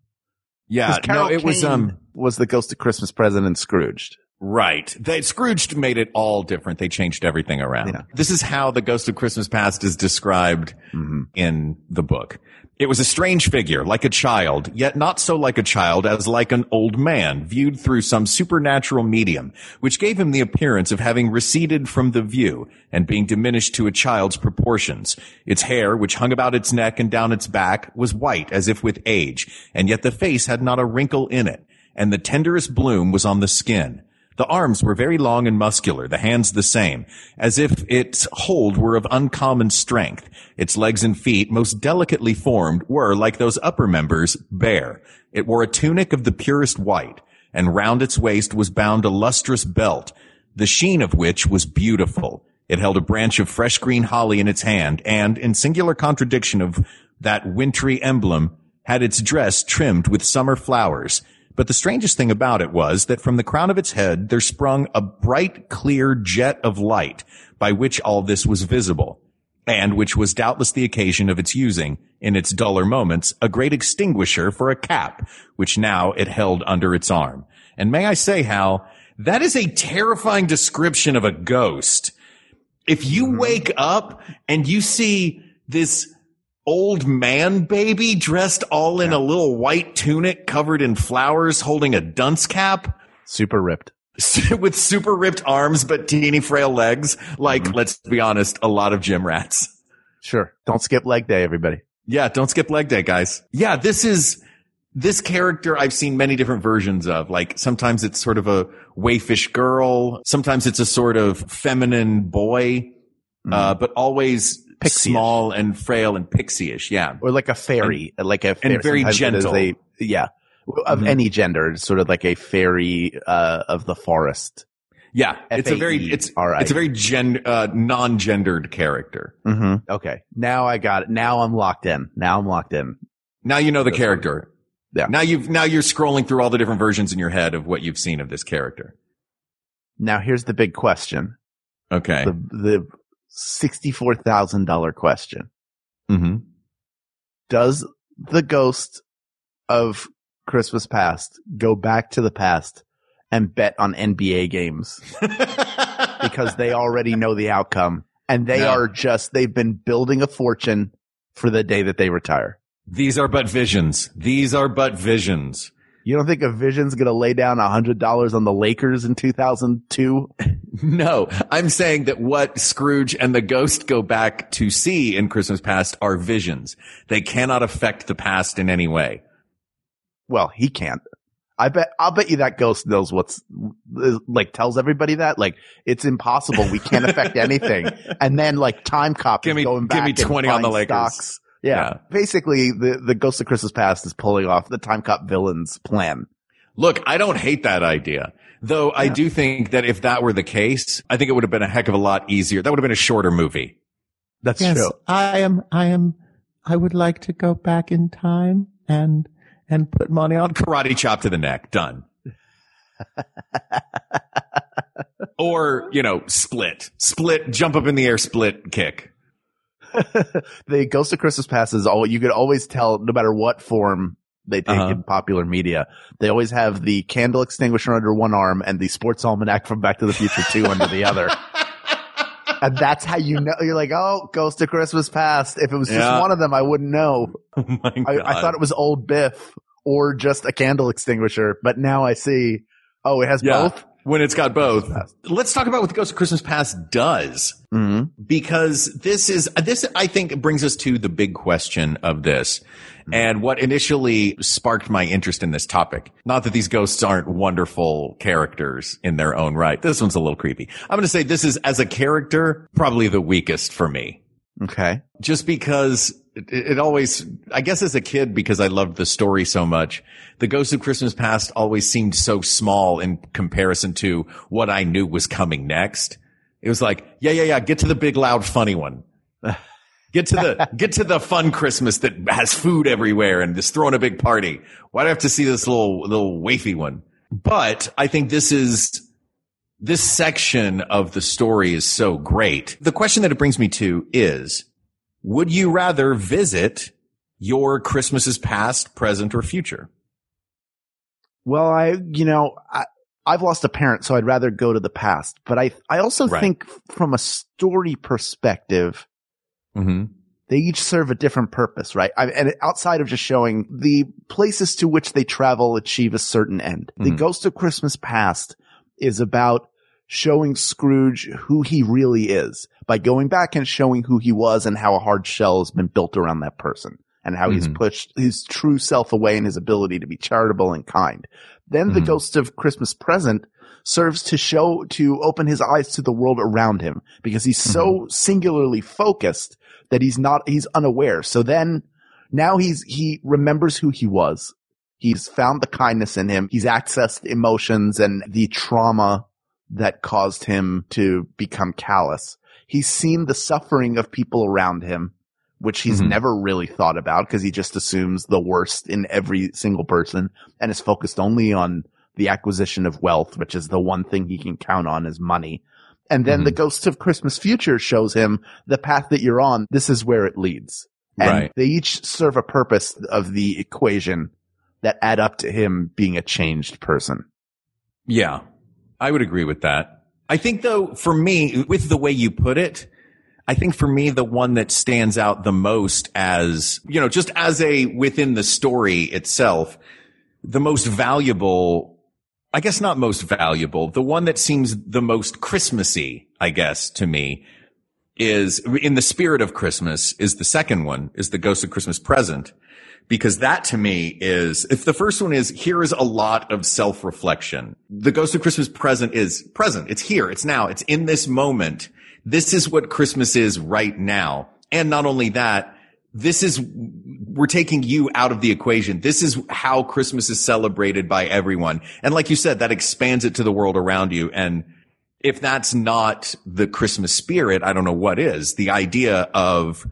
Yeah. No, it was, um, was the ghost of Christmas present and Scrooged. Right. They, Scrooged made it all different. They changed everything around. Yeah. This is how the Ghost of Christmas Past is described mm-hmm. in the book. It was a strange figure, like a child, yet not so like a child as like an old man, viewed through some supernatural medium, which gave him the appearance of having receded from the view and being diminished to a child's proportions. Its hair, which hung about its neck and down its back, was white as if with age, and yet the face had not a wrinkle in it, and the tenderest bloom was on the skin. The arms were very long and muscular, the hands the same, as if its hold were of uncommon strength. Its legs and feet, most delicately formed, were, like those upper members, bare. It wore a tunic of the purest white, and round its waist was bound a lustrous belt, the sheen of which was beautiful. It held a branch of fresh green holly in its hand, and, in singular contradiction of that wintry emblem, had its dress trimmed with summer flowers. But the strangest thing about it was that from the crown of its head there sprung a bright, clear jet of light by which all this was visible, and which was doubtless the occasion of its using, in its duller moments, a great extinguisher for a cap, which now it held under its arm. And may I say, Hal, that is a terrifying description of a ghost. If you mm-hmm. wake up and you see this old man baby dressed all in a little white tunic covered in flowers holding a dunce cap Super ripped. (laughs) with super ripped arms but teeny frail legs like let's be honest a lot of gym rats Sure. Don't skip leg day, everybody. yeah don't skip leg day guys yeah this is this character I've seen many different versions of. Like sometimes it's sort of a waifish girl. Sometimes it's a sort of feminine boy, uh, but always Pixie-ish. small and frail and pixie-ish. Yeah. Or like a fairy, like a fairy. And very sometimes gentle. A, yeah. Of Mhm. any gender, it's sort of like a fairy, uh, of the forest. Yeah. It's a very, it's, it's a very gen, uh, non-gendered character. Mm-hmm. Okay. Now I got it. Now I'm locked in. Now I'm locked in. Now you know the character. Yeah. Now you've, now you're scrolling through all the different versions in your head of what you've seen of this character. Now here's the big question. Okay. The, the $64,000 question. mm-hmm. Does the ghost of Christmas past go back to the past and bet on NBA games (laughs) because they already know the outcome and they No. are just, they've been building a fortune for the day that they retire. These are but visions. These are but visions. You don't think a Vision's going to lay down a hundred dollars on the Lakers in 2002? (laughs) No, I'm saying that what Scrooge and the ghost go back to see in Christmas past are visions. They cannot affect the past in any way. Well, he can't. I bet, I'll bet you that ghost knows what's, like, tells everybody that, like, it's impossible. We can't affect anything. (laughs) And then, like, time cop Give me- going give back me 20 on the Lakers. stocks. Yeah. Yeah. Basically, the, the Ghost of Christmas Past is pulling off the time cop villain's plan. Look, I don't hate that idea. Though I do think that if that were the case, I think it would have been a heck of a lot easier. That would have been a shorter movie. That's true. I am, I am, I would like to go back in time and, and put money on. Karate chop to the neck. Done. (laughs) or, you know, split, split, jump up in the air, split, kick. (laughs) the Ghost of Christmas Past is all you could always tell, no matter what form they take Uh-huh. in popular media. They always have the candle extinguisher under one arm and the sports almanac (laughs) from Back to the Future 2 under the other. (laughs) And that's how you know. You're like, oh, Ghost of Christmas Past. If it was just one of them, I wouldn't know. Oh my I, I thought it was old Biff or just a candle extinguisher, but now I see, oh, it has Yeah. both. When it's got both. Let's talk about what the Ghost of Christmas Past does. Mm-hmm. because this is this I think brings us to the big question of this and what initially sparked my interest in this topic. Not that these ghosts aren't wonderful characters in their own right. This one's a little creepy. I'm going to say this is as a character probably the weakest for me. Okay. Just because it, it always, I guess as a kid, because I loved the story so much, the Ghost of Christmas Past always seemed so small in comparison to what I knew was coming next. It was like, yeah, yeah, yeah, get to the big, loud, funny one. (laughs) Get to the, get to the fun Christmas that has food everywhere and is throwing a big party. Why do I have to see this little, little wafy one? But I think this is, this section of the story is so great. The question that it brings me to is, would you rather visit your Christmases past, present, or future? Well, I, you know, I, I've lost a parent, so I'd rather go to the past. But I, I also Right. think from a story perspective, Mm-hmm. they each serve a different purpose, right? I, and outside of just showing the places to which they travel achieve a certain end. The Mhm. Ghost of Christmas Past is about showing Scrooge who he really is by going back and showing who he was and how a hard shell has been built around that person and how he's Mhm. pushed his true self away and his ability to be charitable and kind. Then the Mhm. Ghost of Christmas Present serves to show, to open his eyes to the world around him because he's so singularly focused that he's not, he's unaware. So then now he's, he remembers who he was. He's found the kindness in him. He's accessed emotions and the trauma that caused him to become callous. He's seen the suffering of people around him, which he's Mhm. never really thought about because he just assumes the worst in every single person and is focused only on the acquisition of wealth, which is the one thing he can count on is money. And then the Ghosts of Christmas Future shows him the path that you're on. This is where it leads. And Right. they each serve a purpose of the equation that add up to him being a changed person. Yeah, I would agree with that. I think though, for me, with the way you put it, I think for me, the one that stands out the most as, you know, just as a within the story itself, the most valuable, I guess not most valuable, the one that seems the most Christmassy, I guess, to me is in the spirit of Christmas is the second one is the ghost of Christmas present. Because that to me is, if the first one is, here is a lot of self-reflection. The ghost of Christmas present is present. It's here. It's now. It's in this moment. This is what Christmas is right now. And not only that, this is, we're taking you out of the equation. This is how Christmas is celebrated by everyone. And like you said, that expands it to the world around you. And if that's not the Christmas spirit, I don't know what is. The idea of,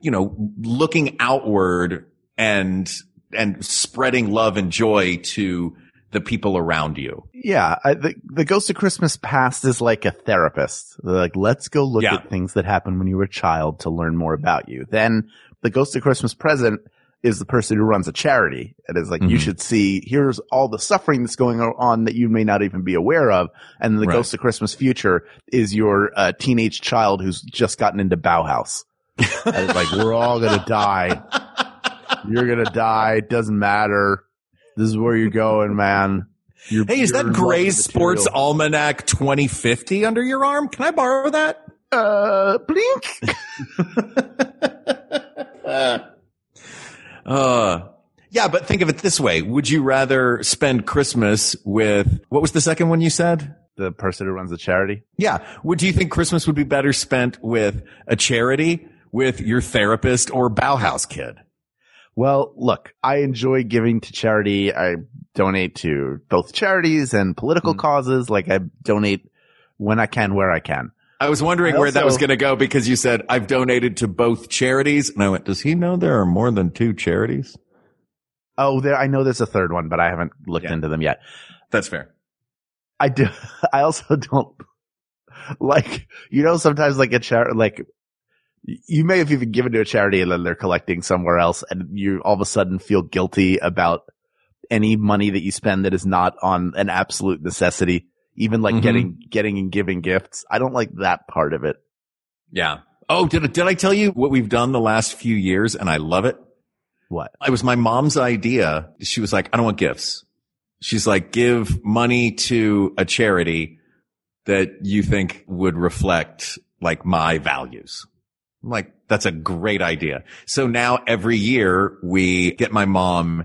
you know, looking outward and, and spreading love and joy to the people around you. Yeah, I, the the Ghost of Christmas Past is like a therapist. They're like, let's go look Yeah. at things that happened when you were a child to learn more about you. Then the Ghost of Christmas Present is the person who runs a charity and is like, you Mhm. should see, here's all the suffering that's going on that you may not even be aware of. And the Right. Ghost of Christmas Future is your uh, teenage child who's just gotten into Bauhaus. (laughs) like, we're all gonna die. (laughs) You're gonna die. It doesn't matter. This is where you're going, man. You're Hey, is that in love Gray's Sports. Almanac 2050 under your arm? Can I borrow that? Uh, blink. (laughs) Uh, yeah, but think of it this way. Would you rather spend Christmas with, what was the second one you said? the person who runs the charity. Yeah. Would you think Christmas would be better spent with a charity, with your therapist or Bauhaus kid? Well, look, I enjoy giving to charity. I donate to both charities and political Mhm. causes. Like I donate when I can, where I can. I was wondering I where that was going to go because you said I've donated to both charities. And I went, does he know there are more than two charities? Oh, there, I know there's a third one, but I haven't looked Yeah. into them yet. That's fair. I do. (laughs) I also don't like, you know, sometimes like a charity, like you may have even given to a charity and then they're collecting somewhere else and you all of a sudden feel guilty about any money that you spend that is not on an absolute necessity, even like Mhm. getting, getting and giving gifts. I don't like that part of it. Yeah. Oh, did, did I tell you what we've done the last few years and I love it? What? It was my mom's idea. She was like, I don't want gifts. She's like, give money to a charity that you think would reflect like my values. I'm like, that's a great idea. So now every year we get my mom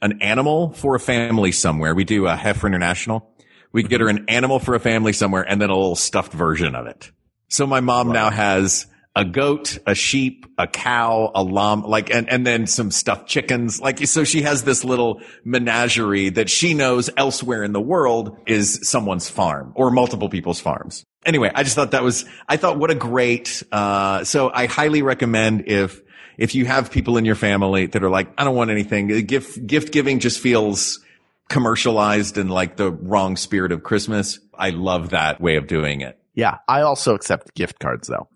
an animal for a family somewhere. We do a Heifer International. We get her an animal for a family somewhere and then a little stuffed version of it. So my mom now has a goat, a sheep, a cow, a lamb, like, and, and then some stuffed chickens. Like, so she has this little menagerie that she knows elsewhere in the world is someone's farm or multiple people's farms. Anyway, I just thought that was, I thought what a great, uh, so I highly recommend if, if you have people in your family that are like, I don't want anything, gift, gift giving just feels commercialized and like the wrong spirit of Christmas. I love that way of doing it. Yeah. I also accept gift cards though.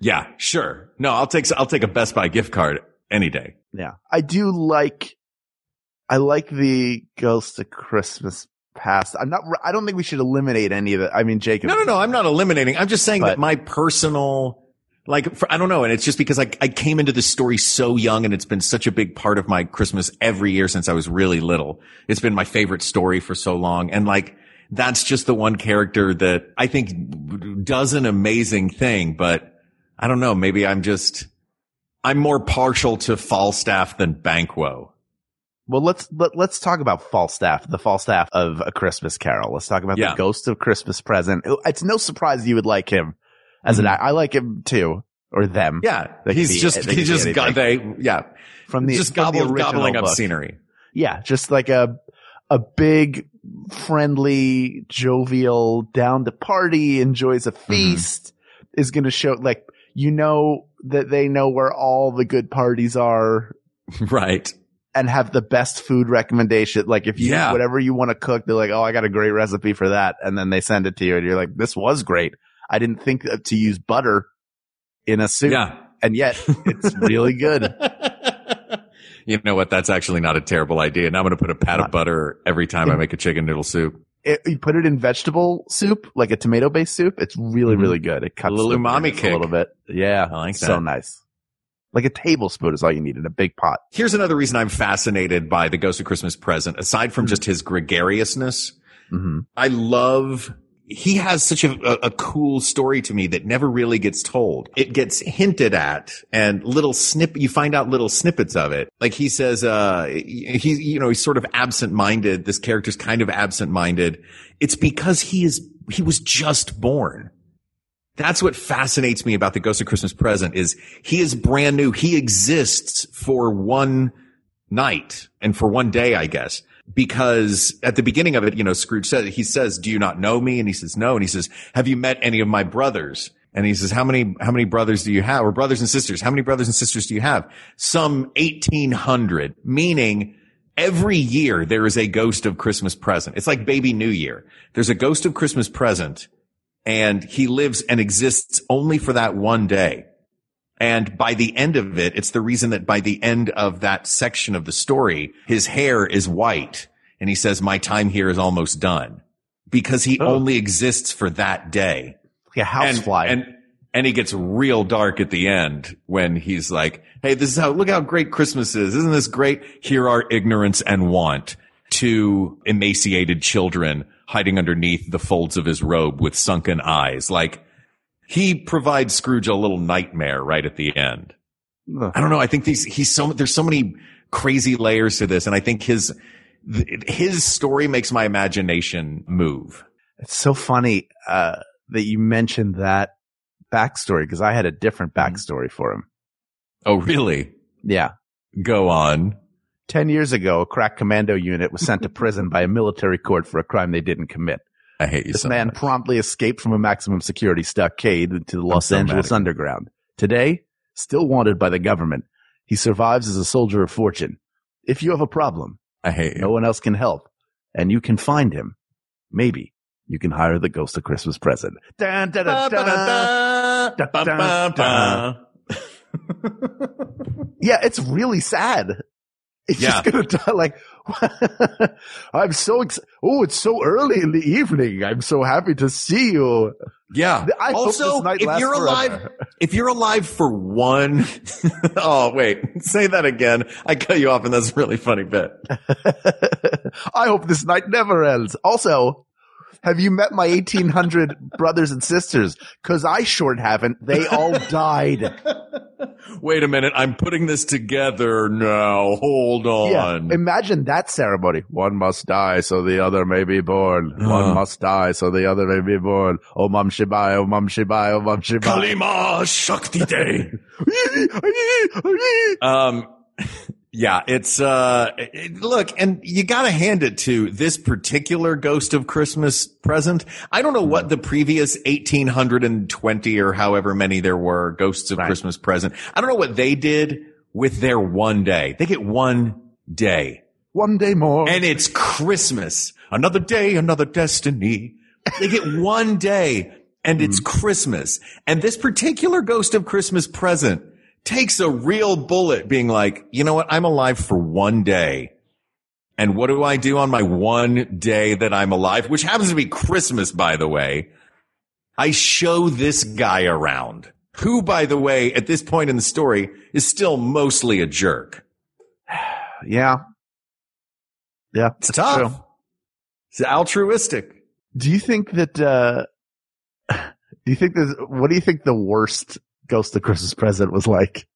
Yeah, sure. No, I'll take, I'll take a Best Buy gift card any day. Yeah. I do like, I like the Ghost of Christmas Past. I'm not, I don't think we should eliminate any of it. I mean, Jacob. No, no, no. I'm not eliminating. I'm just saying But- that my personal, like, for, I don't know. And it's just because I, I came into this story so young and it's been such a big part of my Christmas every year since I was really little. It's been my favorite story for so long. And like, that's just the one character that I think does an amazing thing, but I don't know. Maybe I'm just, I'm more partial to Falstaff than Banquo. Well, let's let, let's talk about Falstaff, the Falstaff of A Christmas Carol. Let's talk about Yeah. the Ghost of Christmas Present. It's no surprise you would like him as an Mhm. act. I like him too, or them. Yeah. He's be- just, he's just got, they, yeah. from the just from the gobble, gobbling up book. scenery. Yeah, just like a a big, friendly, jovial, down to party, enjoys a Mm-hmm. feast, is going to show like you know that they know where all the good parties are (laughs) Right. And have the best food recommendation. Like if you Yeah. whatever you want to cook, they're like, "Oh, I got a great recipe for that," and then they send it to you, and you're like, "This was great. I didn't think to use butter in a soup, Yeah. and yet it's (laughs) really good." (laughs) you know what? That's actually not a terrible idea. And I'm going to put a pat of butter every time I make a chicken noodle soup. It, you put it in vegetable soup, like a tomato based soup. It's really, Mhm. really good. It cuts a little umami kick. a little bit. Yeah, I like so that. nice. Like a tablespoon is all you need in a big pot. Here's another reason I'm fascinated by the Ghost of Christmas Present. Aside from just his gregariousness, hmm I love he has such a, a, cool story to me that never really gets told. It gets hinted at and little snip, you find out little snippets of it. Like he says, uh, he, you know, he's sort of absent-minded. This character's kind of absent-minded. It's because he is, he was just born. That's what fascinates me about the Ghost of Christmas Present is he is brand new. He exists for one night and for one day, I guess because at the beginning of it, you know, Scrooge says, he says, do you not know me? And he says, no. And he says, have you met any of my brothers? And he says, how many, how many brothers do you have? Or brothers and sisters? How many brothers and sisters do you have? Some 1800, meaning every year there is a ghost of Christmas present. It's like baby new year. There's a ghost of Christmas present and he lives and exists only for that one day. And by the end of it, it's the reason that by the end of that section of the story, his hair is white. And he says, my time here is almost done because he Oh. only exists for that day. Like a And, and, and he gets real dark at the end when he's like, Hey, this is how, look how great Christmas is. Isn't this great? Here are ignorance and want. to emaciated children hiding underneath the folds of his robe with sunken eyes. Like he provides Scrooge a little nightmare right at the end. Ugh. I don't know. I think these, he's so, there's so many crazy layers to this. And I think his, th- his story makes my imagination move. It's so funny uh, that you mentioned that backstory because I had a different backstory for him. Oh, really? Yeah. Go on. 10 years ago, a crack commando unit was sent to prison by a military court for a crime they didn't commit. I hate you This so man much. promptly escaped from a maximum security stockade into the Los so Angeles underground. Today, still wanted by the government, he survives as a soldier of fortune. If you have a problem, I hate you. no one else can help, and you can find him, maybe you can hire the ghost of Christmas present. Dun, dun, dun. Yeah, it's really sad. It's Yeah. just gonna die. Like, (laughs) I'm so ex- oh, it's so early in the evening. I'm so happy to see you. Yeah. I also, if you're alive, forever. if you're alive for one, (laughs) oh wait, (laughs) say that again. I cut you off, and that's a really funny bit. I hope this night never ends. Also, have you met my 1800 brothers and sisters? Cause I sure haven't. They all died. (laughs) Wait a minute, I'm putting this together now. Hold on. Imagine that ceremony. One must die so the other may be born. One must die so the other may be born. Oh mum shibai, oh mum shibai, oh mum shibai. Kalima Shakti Day. (laughs) um, (laughs) yeah, it's, uh, it- look, and you gotta hand it to this particular Ghost of Christmas present. I don't know what the previous 1820 or however many there were Ghosts of Right. Christmas present. I don't know what they did with their one day. They get one day One day more. and it's Christmas. Another day, another destiny. They get one day and it's Christmas. And this particular Ghost of Christmas present takes a real bullet being like, you know what? I'm alive for one day. And what do I do on my one day that I'm alive, which happens to be Christmas, by the way? I show this guy around who, by the way, at this point in the story is still mostly a jerk. (sighs) yeah. Yeah. It's tough. true. It's altruistic. Do you think that, uh, (sighs) do you think there's, what do you think the worst Ghost of Christmas present was like?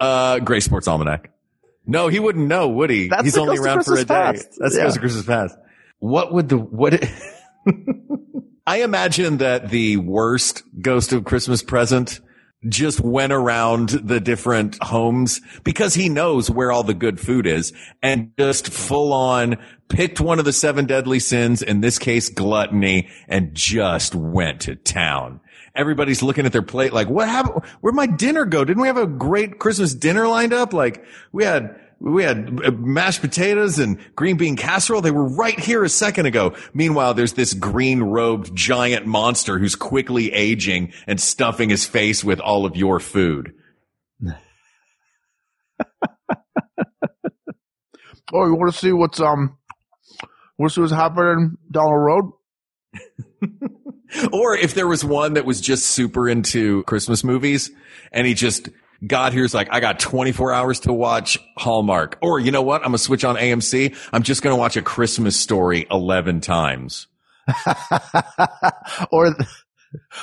Uh, Gray Sports Almanac. No, he wouldn't know, would he? That's He's only Ghost around for a Christmas day. Past. That's Yeah. Ghost of Christmas Past. What would the, what, I (laughs) imagine that the worst Ghost of Christmas present just went around the different homes because he knows where all the good food is and just full on picked one of the seven deadly sins, in this case, gluttony, and just went to town. Everybody's looking at their plate like, what happened? Where'd my dinner go? Didn't we have a great Christmas dinner lined up? Like we had, we had uh, mashed potatoes and green bean casserole. They were right here a second ago. Meanwhile, there's this green robed giant monster who's quickly aging and stuffing his face with all of your food. (laughs) Oh, you want to see what's, um, to what's happening down the road? (laughs) Or if there was one that was just super into Christmas movies and he just got here, he's like, I got 24 hours to watch Hallmark. Or you know what? I'm going to switch on AMC. I'm just going to watch a Christmas story 11 times. (laughs) or th-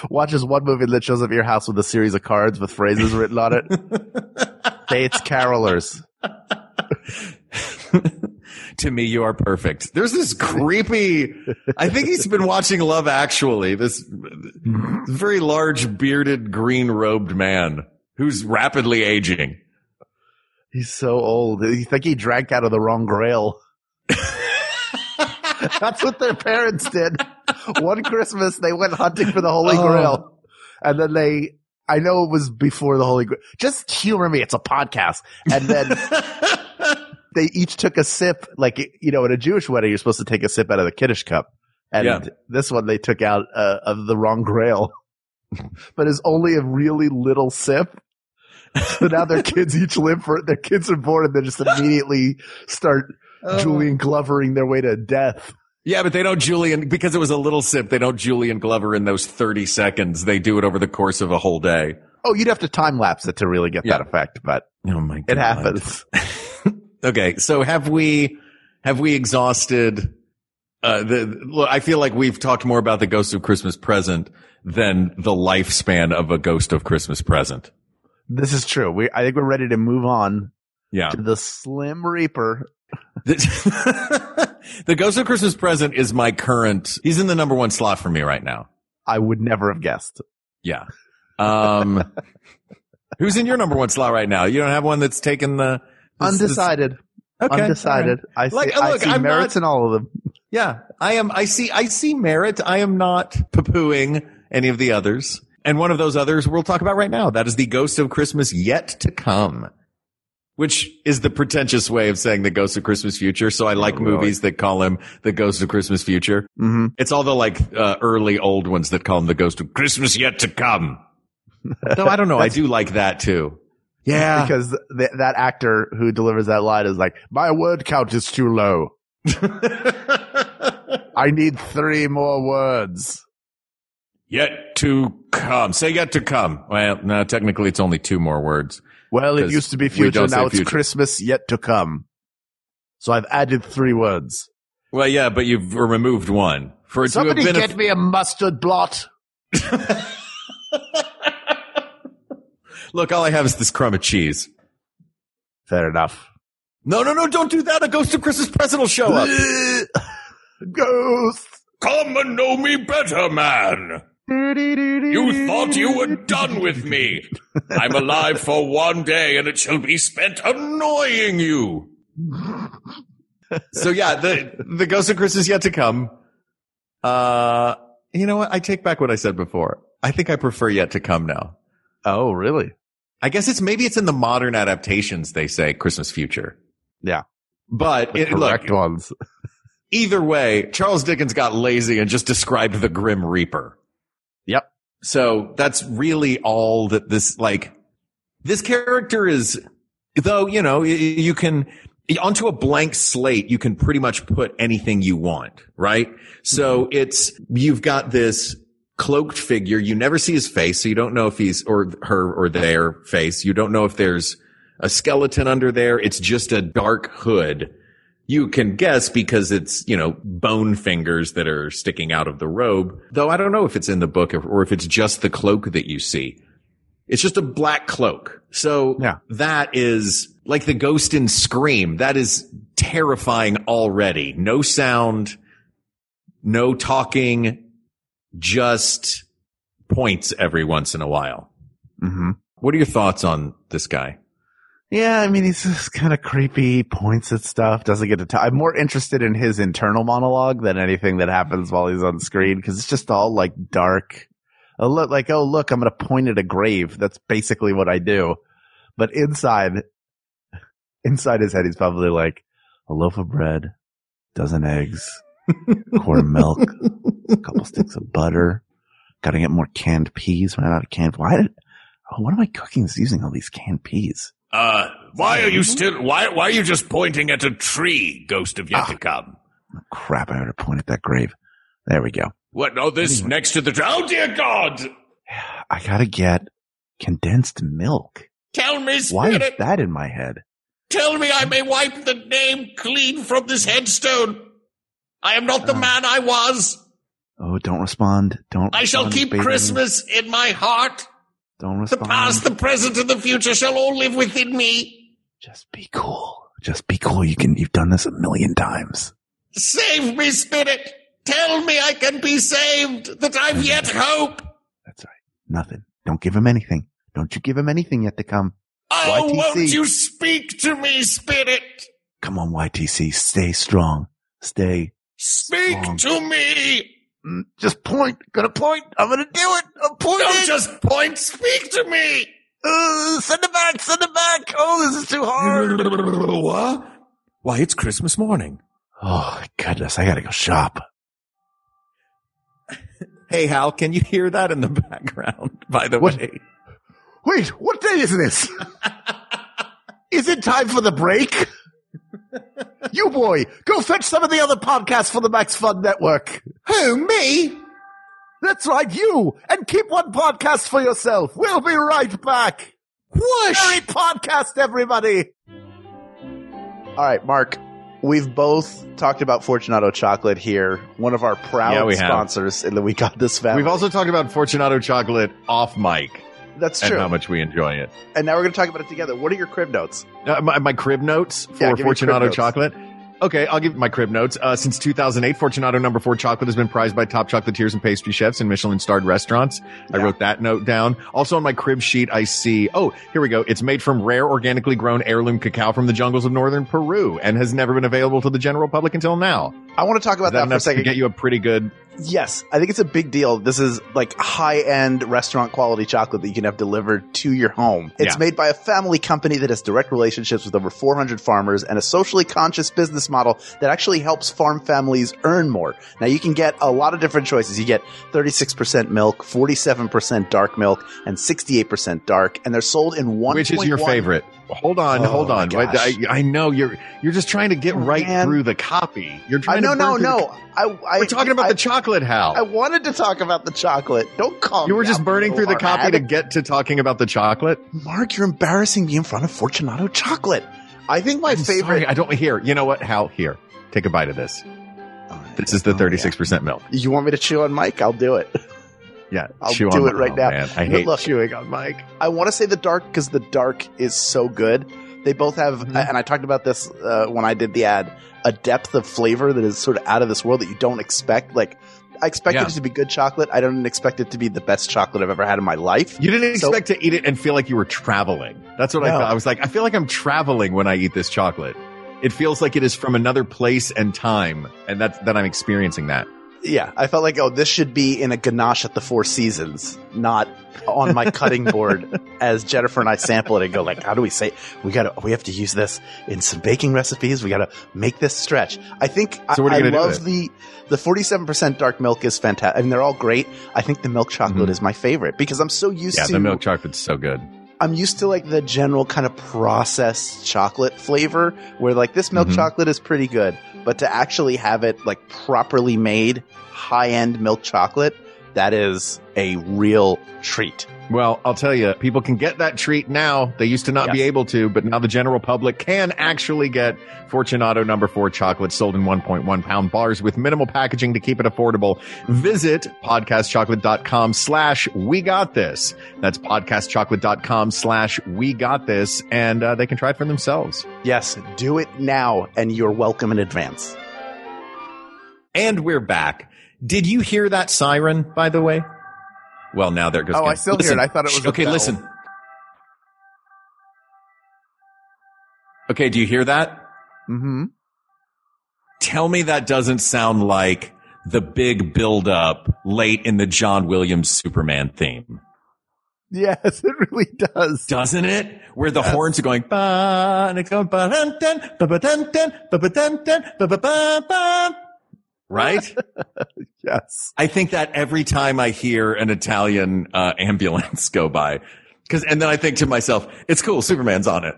watches one movie that shows up at your house with a series of cards with phrases written on it. (laughs) Dates carolers. (laughs) to me, you are perfect. There's this creepy, I think he's been watching Love Actually, this very large bearded green robed man who's rapidly aging. He's so old. You think he drank out of the wrong grail. (laughs) That's what their parents did. One Christmas, they went hunting for the Holy Oh. Grail. And then they, I know it was before the Holy Grail. Just humor me. It's a podcast. And then (laughs) they each took a sip, like, you know, in a Jewish wedding, you're supposed to take a sip out of the Kiddush cup. And Yeah. this one, they took out uh, of the wrong grail. (laughs) but it's only a really little sip. So now their kids each live for their kids are born and they just immediately start Julian Glovering their way to death. Yeah, but they don't Julian, because it was a little sip, they don't Julian Glover in those 30 seconds. They do it over the course of a whole day. Oh, you'd have to time lapse it to really get Yeah. that effect, but Oh my God. it happens. (laughs) Okay, so have we have we exhausted uh the I feel like we've talked more about the ghost of Christmas present than the lifespan of a ghost of Christmas present. This is true. We, I think we're ready to move on Yeah. to the Slim Reaper. (laughs) The, ghost of Christmas present is my current he's in the number one slot for me right now. I would never have guessed. Yeah. Um (laughs) who's in your number one slot right now? You don't have one that's taken the this- this- Undecided. Okay, Undecided. I see, Like, I look, see I'm merits in all of them. Yeah, I am. I see. I see merit. I am not poo-pooing any of the others. And one of those others we'll talk about right now. That is the Ghost of Christmas Yet to Come, which is the pretentious way of saying the Ghost of Christmas Future. So I like really? movies that call him the Ghost of Christmas Future. hmm It's all the like uh, early old ones that call him the Ghost of Christmas Yet to Come. (laughs) Though I don't know. I do like that too. Yeah. Because th- that actor who delivers that line is like, my word count is too low. (laughs) I need three more words. Yet to come. Say yet to come. Well, no, technically it's only two more words. Well, it used to be future. Now it's future. Christmas yet to come. So I've added three words. Well, yeah, but you've removed one. For Somebody to have been get me a mustard blot. Look, all I have is this crumb of cheese. Fair enough. No, no, no, don't do that. A ghost of Christmas present will show up. (laughs) Ghost. Come and know me better, man. You thought you were done with me. I'm alive for one day and it shall be spent annoying you. so yeah, the, the ghost of Christmas yet to come. Uh, you know what? I take back what I said before. I think I prefer yet to come now. Oh, really? I guess it's maybe it's in the modern adaptations. They say Christmas future, Yeah. but The it, look, correct ones. either way, Charles Dickens got lazy and just described the Grim Reaper. Yep. So that's really all that this, like, this character is, though, you know, you can, onto a blank slate, you can pretty much put anything you want, right? So mm-hmm. it's, you've got this cloaked figure. You never see his face. So you don't know if he's, or her or their face. You don't know if there's a skeleton under there. It's just a dark hood you can guess because it's, you know, bone fingers that are sticking out of the robe. Though I don't know if it's in the book or, if it's just the cloak that you see. It's just a black cloak. So Yeah. that is like the ghost in Scream. That is terrifying already. No sound, no talking, just points every once in a while. hmm What are your thoughts on this guy? Yeah, I mean, he's just kind of creepy, points at stuff, doesn't get to talk. I'm more interested in his internal monologue than anything that happens while he's on screen because it's just all like dark. Look, like, oh, look, I'm going to point at a grave. That's basically what I do. But inside, inside his head, he's probably like a loaf of bread, dozen eggs, quart milk, a (laughs) couple sticks of butter. Got to get more canned peas. Ran out of canned. Why did, oh, what am I cooking that's using all these canned peas? Uh, why are you mm-hmm. still, why, why are you just pointing at a tree, ghost of yet ah. to come? Oh, crap, I ought to point at that grave. There we go. What, no, this next to the, tree? oh dear God! I gotta get condensed milk. Tell me, Why is spirit, that in my head? tell me I hmm? may wipe the name clean from this headstone. I am not the Oh. man I was. Oh, don't respond. Don't. I shall keep baby. Christmas in my heart. Don't The past, the present, and the future shall all live within me. Just be cool. Just be cool. You can. You've done this a million times. Save me, spirit. Tell me I can be saved, that I've yet hope. That's right. Nothing. Don't give him anything. Don't you give him anything yet to come. Oh, YTC. won't you speak to me, spirit? Come on, YTC. Stay strong. Stay. Speak Strong. to me. Mm, Just point. Gonna point. I'm gonna do it. I'm pointing. Don't just point. Speak to me. Uh, send it back. Send it back. Oh, this is too hard. (laughs) what? Why, it's Christmas morning. Oh goodness. I gotta go shop. Hey, Hal, can you hear that in the (laughs) background, by the What? way? Wait, what day is this? (laughs) is it time for the break? You boy, go fetch some of the other podcasts for the Max Fun Network. Who, me? That's right, you, and keep one podcast for yourself. We'll be right back. Whoosh! Merry podcast, everybody. All right, Mark. We've both talked about Fortunato chocolate here, one of our proud Yeah, we have. sponsors in the We Got This family. We've also talked about Fortunato chocolate off mic That's and true. how much we enjoy it. And now we're going to talk about it together. What are your crib notes? Uh, my, my crib notes for Yeah, Fortunato notes. chocolate. Okay, I'll give my crib notes. Uh, since 2008, Fortunato number four chocolate has been prized by top chocolatiers and pastry chefs in Michelin starred restaurants. I wrote that note down. Also on my crib sheet, I see, oh, here we go. It's made from rare organically grown heirloom cacao from the jungles of northern Peru and has never been available to the general public until now. I want to talk about that that, for a second. get you a pretty good Yes, I think it's a big deal. This is like high end restaurant quality chocolate that you can have delivered to your home. It's Yeah. made by a family company that has direct relationships with over 400 farmers and a socially conscious business model that actually helps farm families earn more. Now you can get a lot of different choices. You get 36% milk, 47% dark milk, and 68% dark, and they're sold in one. Which is your favorite? Hold on, Oh, hold on. I, I know you're you're just trying to get oh, right Man. through the copy. You're I trying no to no burn no. I, I we're talking about I, the chocolate, Hal. I wanted to talk about the chocolate. Don't call you were just burning through the copy to get to talking about the chocolate. Mark, you're embarrassing me in front of Fortunato chocolate. I think my I'm favorite. sorry, I don't hear. You know what, Hal? Here, take a bite of this. Right. This is the Oh, 36 percent milk. yeah. You want me to chew on mic? I'll do it. (laughs) Yeah, I'll do it right now. Man, I hate look- chewing on mic. I want to say the dark because the dark is so good. They both have, Mhm. and I talked about this uh, when I did the ad, a depth of flavor that is sort of out of this world that you don't expect. Like, I expected Yeah. it to be good chocolate. I don't expect it to be the best chocolate I've ever had in my life. You didn't So- expect to eat it and feel like you were traveling. That's what I No. thought. I was like, I feel like I'm traveling when I eat this chocolate. It feels like it is from another place and time, and that's that I'm experiencing that. Yeah, I felt like, oh, this should be in a ganache at the Four Seasons, not on my cutting (laughs) board as Jennifer and I sample it and go like, how do we say, we gotta, we have to use this in some baking recipes. We gotta make this stretch. I think So I, I love the, the 47% dark milk is fantastic. I mean, they're all great. I think the milk chocolate Mhm. is my favorite because I'm so used Yeah, to, the milk chocolate's so good. I'm used to like the general kind of processed chocolate flavor where like this milk Mhm. chocolate is pretty good, but to actually have it like properly made high end milk chocolate, that is a real treat. Well, I'll tell you, people can get that treat now. They used to not be able to, but now the general public can actually get Fortunato number four chocolate sold in 1.1 pound bars with minimal packaging to keep it affordable. Visit podcastchocolate.com slash we got this. That's podcastchocolate.com slash we got this. And uh, they can try it for themselves. Yes, do it now and you're welcome in advance. And we're back. Did you hear that siren, by the way? Well, now there goes. Oh, I Ken. still hear it. I thought it was a okay. bell. Listen. Okay, do you hear that? Mm-hmm. Tell me that doesn't sound like the big build up late in the John Williams Superman theme. Yes, (laughs) it really does. Doesn't it? Where the horns are going, ba, and it's going, ba, dun, dun, ba, ba, dun, dun, ba, ba, dun, dun, ba, ba, ba, ba. Right? (laughs) Yes. I think that every time I hear an Italian uh, ambulance go by, because and then I think to myself, it's cool, Superman's on it.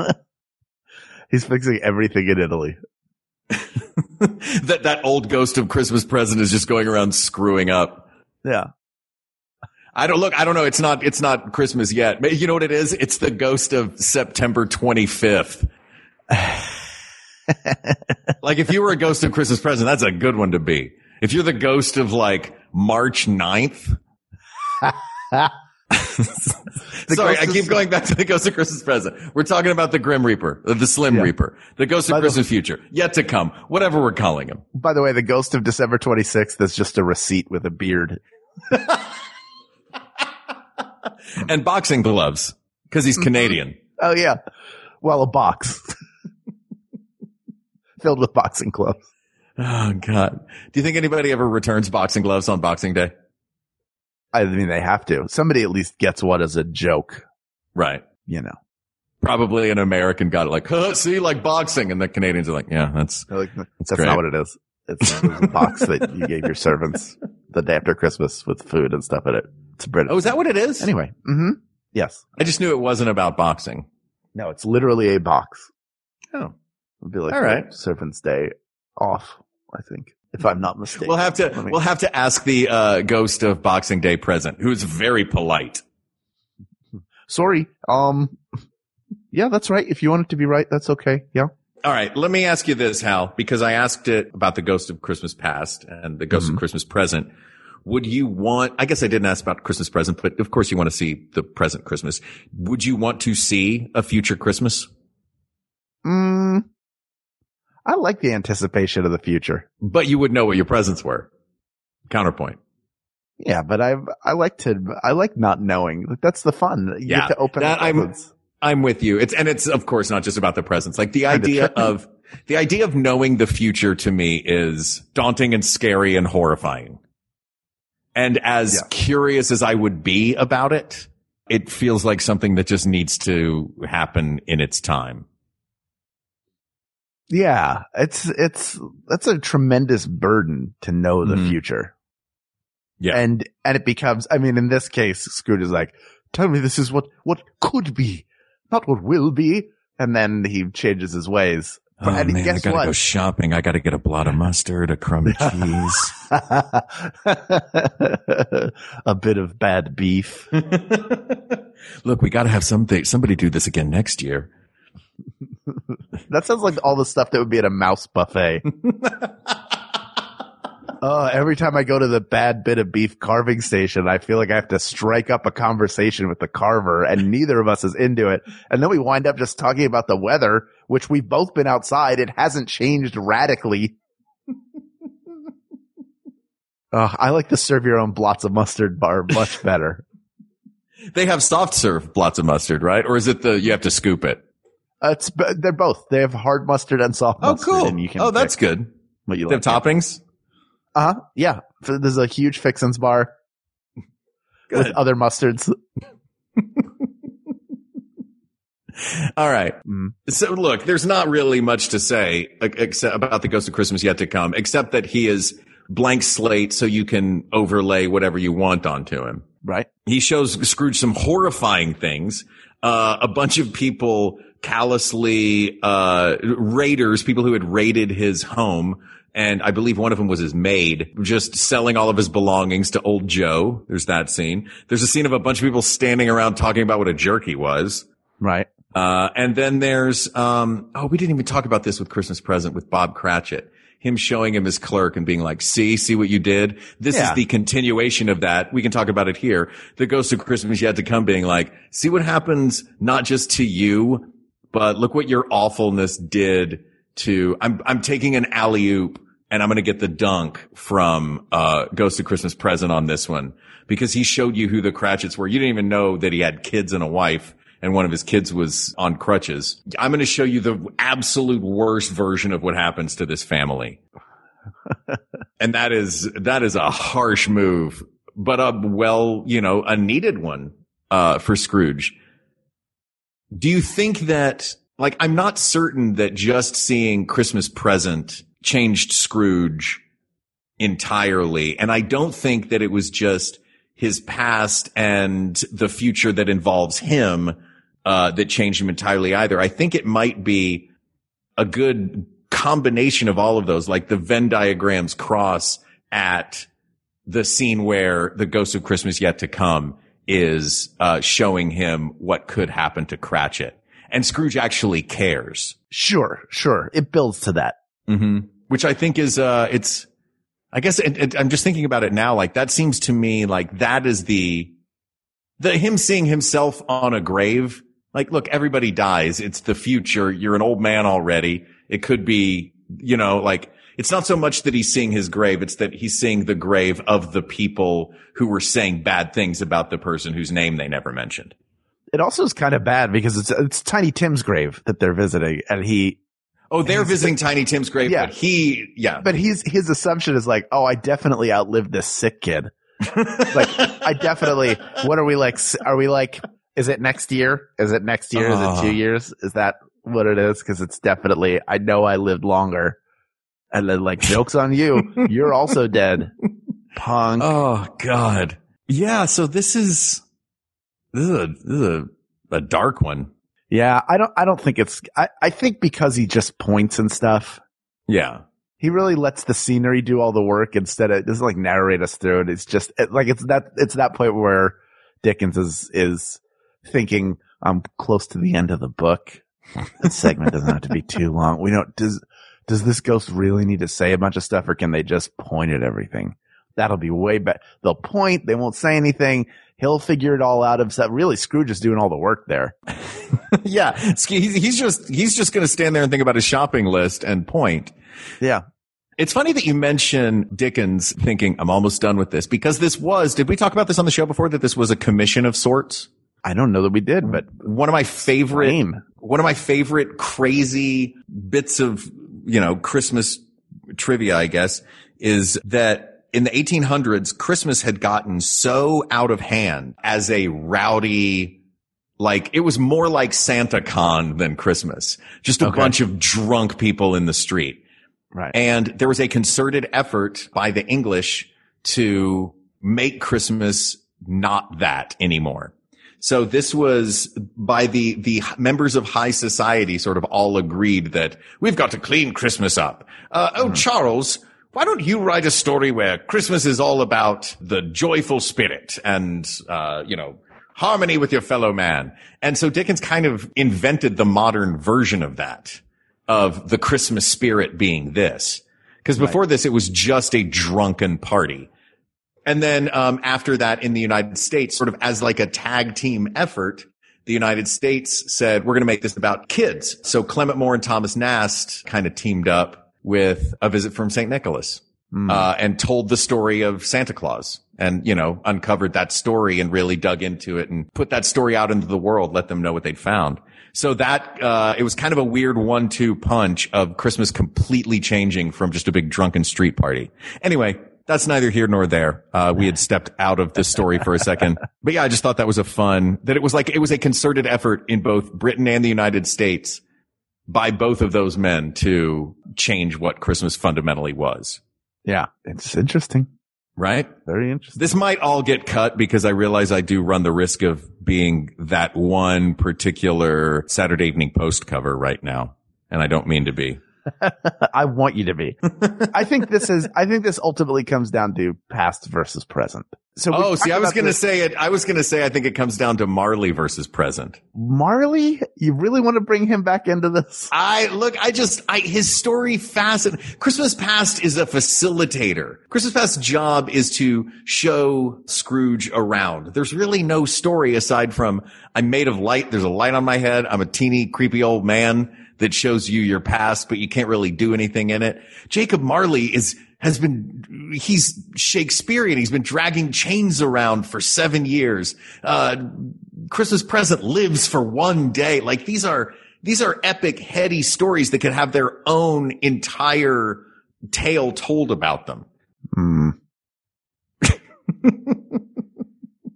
(laughs) He's fixing everything in Italy. (laughs) that that old ghost of Christmas present is just going around screwing up. Yeah. I don't look. I don't know. It's not. It's not Christmas yet. You know what it is? It's the ghost of September 25th. Like if you were a ghost of Christmas present, that's a good one to be. If you're the ghost of like March 9th. (laughs) Sorry, I keep going back to the ghost of Christmas present. We're talking about the Grim Reaper, uh, the Slim Yeah. Reaper, the ghost of By the- Christmas future, yet to come, whatever we're calling him. By the way, the ghost of December 26th is just a receipt with a beard. (laughs) And boxing gloves, because he's Canadian. Oh yeah. Well, a box (laughs) filled with boxing gloves. Oh God. Do you think anybody ever returns boxing gloves on Boxing Day? I mean, they have to. Somebody at least gets one as a joke, Right. you know. Probably an American got it like, huh, see, like boxing. And the Canadians are like, yeah, that's, like, that's great. not what it is. It's, it's a box that (laughs) you gave your servants the day after Christmas with food and stuff in it. It's British. oh, is that what it is? anyway. Mm-hmm. Yes. I just knew it wasn't about boxing. No, it's literally a box. Oh. It'd be like All right. the Servant's Day off, I think, if I'm not mistaken. We'll have to, me- we'll have to ask the, uh, ghost of Boxing Day present, who's very polite. (laughs) Sorry. Um, Yeah, that's right. If you want it to be right, that's okay. Yeah. All right, let me ask you this, Hal, because I asked it about the Ghost of Christmas Past and the Ghost Mhm. of Christmas Present. Would you want, I guess I didn't ask about Christmas Present, but of course you want to see the present Christmas. Would you want to see a future Christmas? Mm, I like the anticipation of the future. But you would know what your presents were. Counterpoint. Yeah, but I I like to I like not knowing. Like, That's the fun. You Yeah, get to open that I'm- I'm with you. It's, and it's of course not just about the presents. Like the idea tricky. of, the idea of knowing the future to me is daunting and scary and horrifying. And as Yeah. curious as I would be about it, it feels like something that just needs to happen in its time. Yeah, it's it's that's a tremendous burden to know the Mhm. future. Yeah. And and it becomes I mean in this case Scrooge is like, "Tell me this is what what could be, not what will be." And then he changes his ways. Oh and man, I gotta what? go shopping. I gotta get a blot of mustard, a crumb of cheese. (laughs) a bit of bad beef. (laughs) Look, we gotta have something, somebody do this again next year. (laughs) That sounds like all the stuff that would be at a mouse buffet. (laughs) Oh, every time I go to the bad bit of beef carving station, I feel like I have to strike up a conversation with the carver and neither of us is into it. And then we wind up just talking about the weather, which we've both been outside. It hasn't changed radically. (laughs) Oh, I like the serve your own blots of mustard bar much better. They have soft serve blots of mustard, right? Or is it the, you have to scoop it? Uh, it's, they're both. They have hard mustard and soft Oh, mustard. cool. And you can oh, that's good. what you They like. have toppings? Uh huh. Yeah. There's a huge fixins bar with other mustards. (laughs) All right. Mm. So look, there's not really much to say except about the Ghost of Christmas yet to come, except that he is blank slate, so you can overlay whatever you want onto him. Right. He shows Scrooge some horrifying things. Uh, a bunch of people callously, uh, raiders, people who had raided his home. And I believe one of them was his maid, just selling all of his belongings to old Joe. There's that scene. There's a scene of a bunch of people standing around talking about what a jerk he was. Right. Uh, and then there's, um, oh, we didn't even talk about this with Christmas present with Bob Cratchit. Him showing him his clerk and being like, see, see what you did? This Yeah. is the continuation of that. We can talk about it here. The ghost of Christmas yet to come being like, see what happens not just to you, but look what your awfulness did to, I'm, I'm taking an alley oop and I'm going to get the dunk from, uh, Ghost of Christmas present on this one because he showed you who the Cratchits were. You didn't even know that he had kids and a wife and one of his kids was on crutches. I'm going to show you the absolute worst version of what happens to this family. (laughs) and that is, that is a harsh move, but a well, you know, a needed one, uh, for Scrooge. Do you think that, like, I'm not certain that just seeing Christmas present changed Scrooge entirely. And I don't think that it was just his past and the future that involves him, uh, that changed him entirely either. I think it might be a good combination of all of those, like the Venn diagrams cross at the scene where the ghost of Christmas yet to come is, uh, showing him what could happen to Cratchit. And Scrooge actually cares. Sure. Sure. It builds to that. Mm-hmm. Which I think is, uh, it's, I guess it, it, I'm just thinking about it now. Like that seems to me like that is the, the him seeing himself on a grave. Like, look, everybody dies. It's the future. You're an old man already. It could be, you know, like it's not so much that he's seeing his grave. It's that he's seeing the grave of the people who were saying bad things about the person whose name they never mentioned. It also is kind of bad because it's it's Tiny Tim's grave that they're visiting, and he. Oh, they're visiting Tiny Tim's grave, Yeah. but he, yeah. But he's his assumption is like, oh, I definitely outlived this sick kid. (laughs) like, I definitely. What are we like? Are we like? Is it next year? Is it next year? Is Oh. it two uh. years? Is that what it is? Because it's definitely. I know I lived longer. And then like, jokes on you. (laughs) You're also dead, punk. Oh God. Yeah. So this is, this is a, this is a, a dark one. Yeah, I don't. I don't think it's. I, I think because he just points and stuff. Yeah. He really lets the scenery do all the work instead of doesn't like narrate us through it. It's just it, like it's that it's that point where Dickens is is thinking, I'm close to the end of the book. This segment doesn't have to be too long. We don't, does, does this ghost really need to say a bunch of stuff or can they just point at everything? That'll be way better. They'll point. They won't say anything. He'll figure it all out himself. Really, Scrooge is doing all the work there. (laughs) yeah, he's, just he's just going to stand there and think about his shopping list and point. Yeah. It's funny that you mention Dickens thinking, I'm almost done with this because this was, did we talk about this on the show before that this was a commission of sorts? I don't know that we did, but One of my favorite, one of my favorite crazy bits of, you know, Christmas trivia, I guess, is that in the 1800s, Christmas had gotten so out of hand as a rowdy, like it was more like Santa Con than Christmas. Just a Okay. bunch of drunk people in the street. right. And there was a concerted effort by the English to make Christmas not that anymore. So this was by the, the members of high society sort of all agreed that we've got to clean Christmas up. Uh, oh, Charles, why don't you write a story where Christmas is all about the joyful spirit and, uh, you know, harmony with your fellow man. And so Dickens kind of invented the modern version of that, of the Christmas spirit being this. Cause before this, it was just a drunken party. And then, um, after that in the United States, sort of as like a tag team effort, the United States said, we're going to make this about kids. So Clement Moore and Thomas Nast kind of teamed up with a visit from St. Nicholas, uh, and told the story of Santa Claus and, you know, uncovered that story and really dug into it and put that story out into the world, let them know what they'd found. So that, uh, it was kind of a weird one-two punch of Christmas completely changing from just a big drunken street party. Anyway, that's neither here nor there. Uh, we had stepped out of the story for a second, (laughs) but yeah, I just thought that was a fun, that it was like, it was a concerted effort in both Britain and the United States by both of those men to change what Christmas fundamentally was. yeah. It's interesting. Right? Very interesting. This might all get cut because I realize I do run the risk of being that one particular Saturday Evening Post cover right now. And I don't mean to be. (laughs) I want you to be. I think this is, I think this ultimately comes down to past versus present. So Oh, see, I was going to say it. I was going to say, I think it comes down to Marley versus present. Marley, you really want to bring him back into this? I look, I just, I, his story fascinates. Christmas Past is a facilitator. Christmas Past's job is to show Scrooge around. There's really no story aside from I'm made of light. There's a light on my head. I'm a teeny creepy old man that shows you your past, but you can't really do anything in it. Jacob Marley is, has been, he's Shakespearean. He's been dragging chains around for seven years. Uh, Christmas present lives for one day. Like these are, these are epic, heady stories that could have their own entire tale told about them. Hmm. (laughs)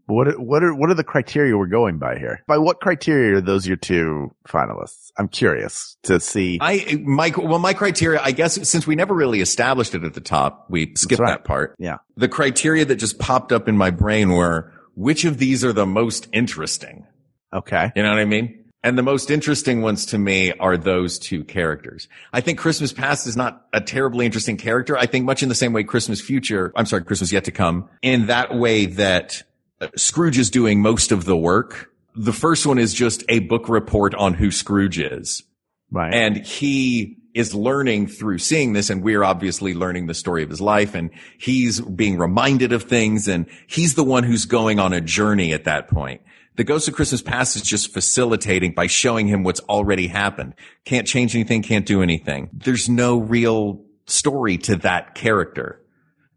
what are, what are what are the criteria we're going by here? By what criteria are those your two finalists? I'm curious to see. I, my, well, my criteria, I guess, since we never really established it at the top, we skipped right. that part. Yeah. The criteria that just popped up in my brain were which of these are the most interesting? Okay. You know what I mean? And the most interesting ones to me are those two characters. I think Christmas Past is not a terribly interesting character. I think much in the same way Christmas Future, I'm sorry, Christmas Yet to Come, in that way that Scrooge is doing most of the work. The first one is just a book report on who Scrooge is. Right. And he is learning through seeing this and we're obviously learning the story of his life and he's being reminded of things and he's the one who's going on a journey at that point. The Ghost of Christmas Past is just facilitating by showing him what's already happened. Can't change anything, can't do anything. There's no real story to that character.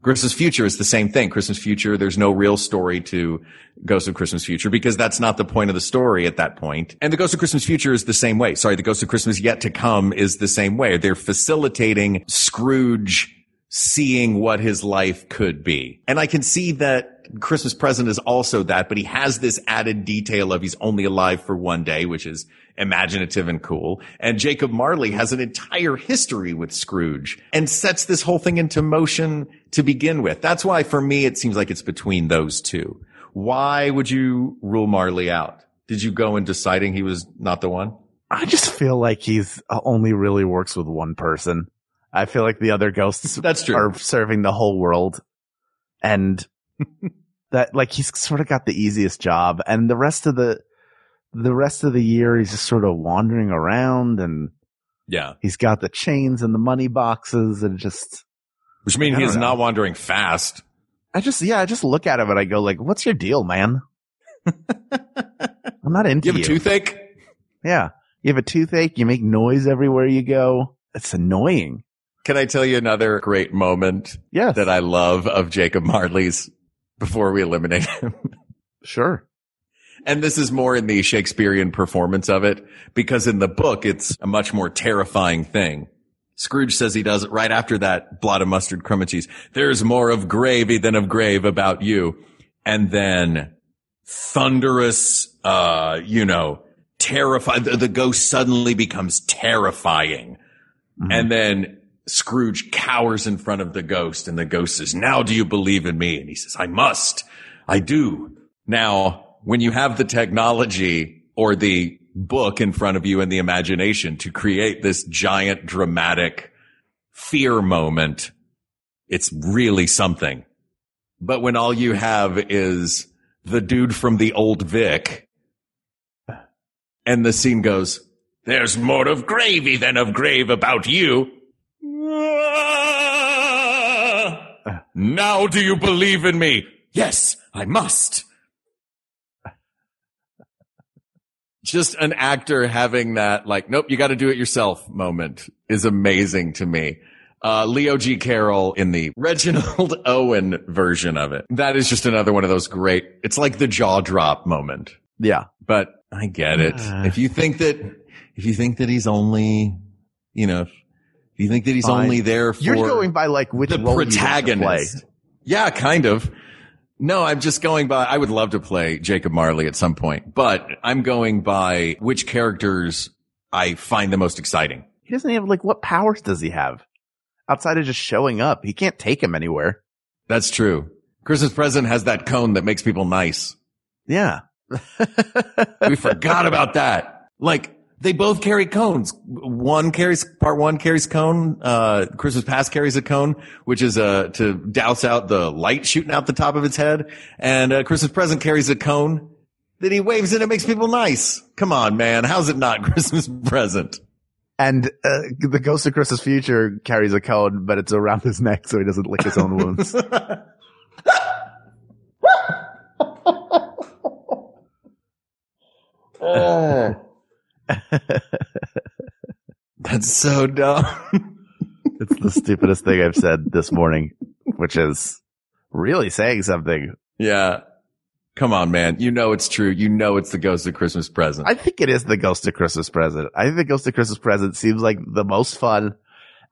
Christmas Future is the same thing. Christmas Future, there's no real story to Ghost of Christmas Future because that's not the point of the story at that point. And the Ghost of Christmas Future is the same way. Sorry, the Ghost of Christmas Yet to Come is the same way. They're facilitating Scrooge seeing what his life could be. And I can see that Christmas present is also that, but he has this added detail of he's only alive for one day, which is imaginative and cool. And Jacob Marley has an entire history with Scrooge and sets this whole thing into motion to begin with. That's why for me, it seems like it's between those two. Why would you rule Marley out? Did you go in deciding he was not the one? I just feel like he's only really works with one person. I feel like the other ghosts That's true. are serving the whole world and (laughs) that like he's sort of got the easiest job and the rest of the the rest of the year he's just sort of wandering around and Yeah. he's got the chains and the money boxes and just Which means I he don't not wandering fast. I just yeah, I just look at him and I go like, "What's your deal, man?" (laughs) I'm not into You have you. a toothache? yeah, you have a toothache. You make noise everywhere you go. It's annoying. Can I tell you another great moment Yes, that I love of Jacob Marley's before we eliminate him? (laughs) sure. And this is more in the Shakespearean performance of it because in the book, it's a much more terrifying thing. Scrooge says he does it right after that blot of mustard, crumb and cheese. There's more of gravy than of grave about you. And then thunderous, uh, you know, terrified. The, the ghost suddenly becomes terrifying. And then Scrooge cowers in front of the ghost and the ghost says, now do you believe in me? And he says, I must. I do. Now, when you have the technology or the book in front of you and the imagination to create this giant dramatic fear moment, it's really something. But when all you have is the dude from the old Vic and the scene goes, There's more of gravy than of grave about you. (laughs) now do you believe in me? Yes, I must. (laughs) Just an actor having that, like, nope, you got to do it yourself moment is amazing to me. Uh, Leo G. Carroll in the (laughs) Reginald Owen version of it. That is just another one of those great, it's like the jaw drop moment. Yeah, But I get it. Uh. if you think that, if you think that he's only, you know, if you think that he's Fine. only there for you're going by like which the role you want to play. protagonist. Yeah, kind of. No, I'm just going by, I would love to play Jacob Marley at some point, but I'm going by which characters I find the most exciting. He doesn't have like what powers does he have outside of just showing up? He can't take him anywhere. That's true. Christmas present has that cone that makes people nice. Yeah. We forgot about that. Like they both carry cones. One carries part one carries cone. Uh, Christmas past carries a cone, which is uh to douse out the light shooting out the top of its head. And uh, Christmas present carries a cone that he waves and it makes people nice. Come on, man. How's it not (laughs) Christmas present? And uh, the Ghost of Christmas Future carries a cone, but it's around his neck so he doesn't lick his own wounds. (laughs) (laughs) That's so dumb. (laughs) it's the stupidest thing I've said this morning, which is really saying something. yeah. Come on, man. You know it's true. You know it's the ghost of Christmas present. I think it is the Ghost of Christmas Present. I think the Ghost of Christmas Present seems like the most fun.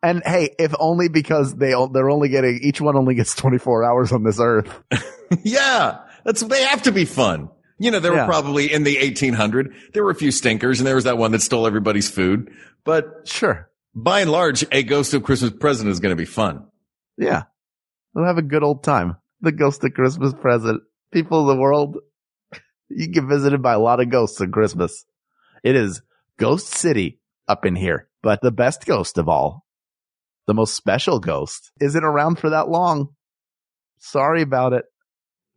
And hey, if only because they they're only getting each one only gets 24 hours on this earth. (laughs) Yeah, that's they have to be fun. You know, there Yeah. were probably in the 1800, there were a few stinkers and there was that one that stole everybody's food. But Sure. by and large, a ghost of Christmas present is going to be fun. Yeah. We'll have a good old time. The Ghost of Christmas Present. People of the world, you get visited by a lot of ghosts on Christmas. It is Ghost City up in here, but the best ghost of all, the most special ghost isn't around for that long. Sorry about it.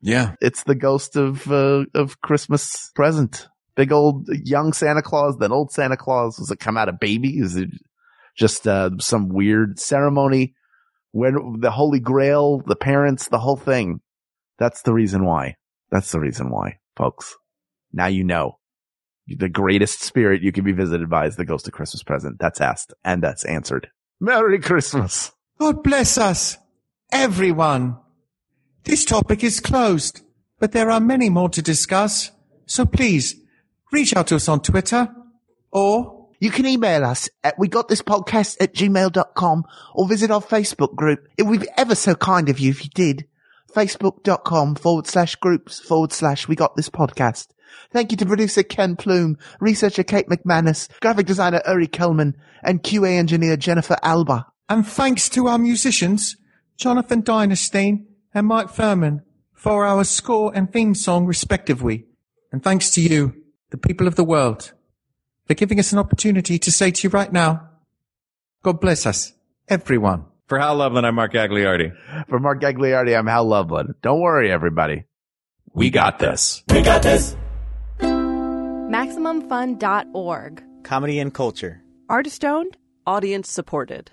Yeah. It's the ghost of, uh, of Christmas present. Big old young Santa Claus, then old Santa Claus. Does it come out a baby? Is it just, uh, some weird ceremony? When the Holy Grail, the parents, the whole thing. That's the reason why. That's the reason why, folks. Now you know. The greatest spirit you can be visited by is the ghost of Christmas present. That's asked and that's answered. Merry Christmas. God bless us, everyone. This topic is closed, but there are many more to discuss. So please reach out to us on Twitter or You can email us at we got this podcast at gmail.com or visit our Facebook group. It would be ever so kind of you if you did. Facebook.com forward slash groups forward slash we got this podcast. Thank you to producer Ken Plume, researcher Kate McManus, graphic designer Uri Kelman, and QA engineer Jennifer Alba. And thanks to our musicians, Jonathan Dynasteen and Mike Furman, for our score and theme song respectively. And thanks to you, the people of the world, for giving us an opportunity to say to you right now, God bless us, everyone. For Hal Lublin, I'm Mark Gagliardi. For Mark Gagliardi, I'm Hal Lublin. Don't worry, everybody. We got this. We got this. MaximumFun.org. Comedy and culture. Artist owned, audience supported.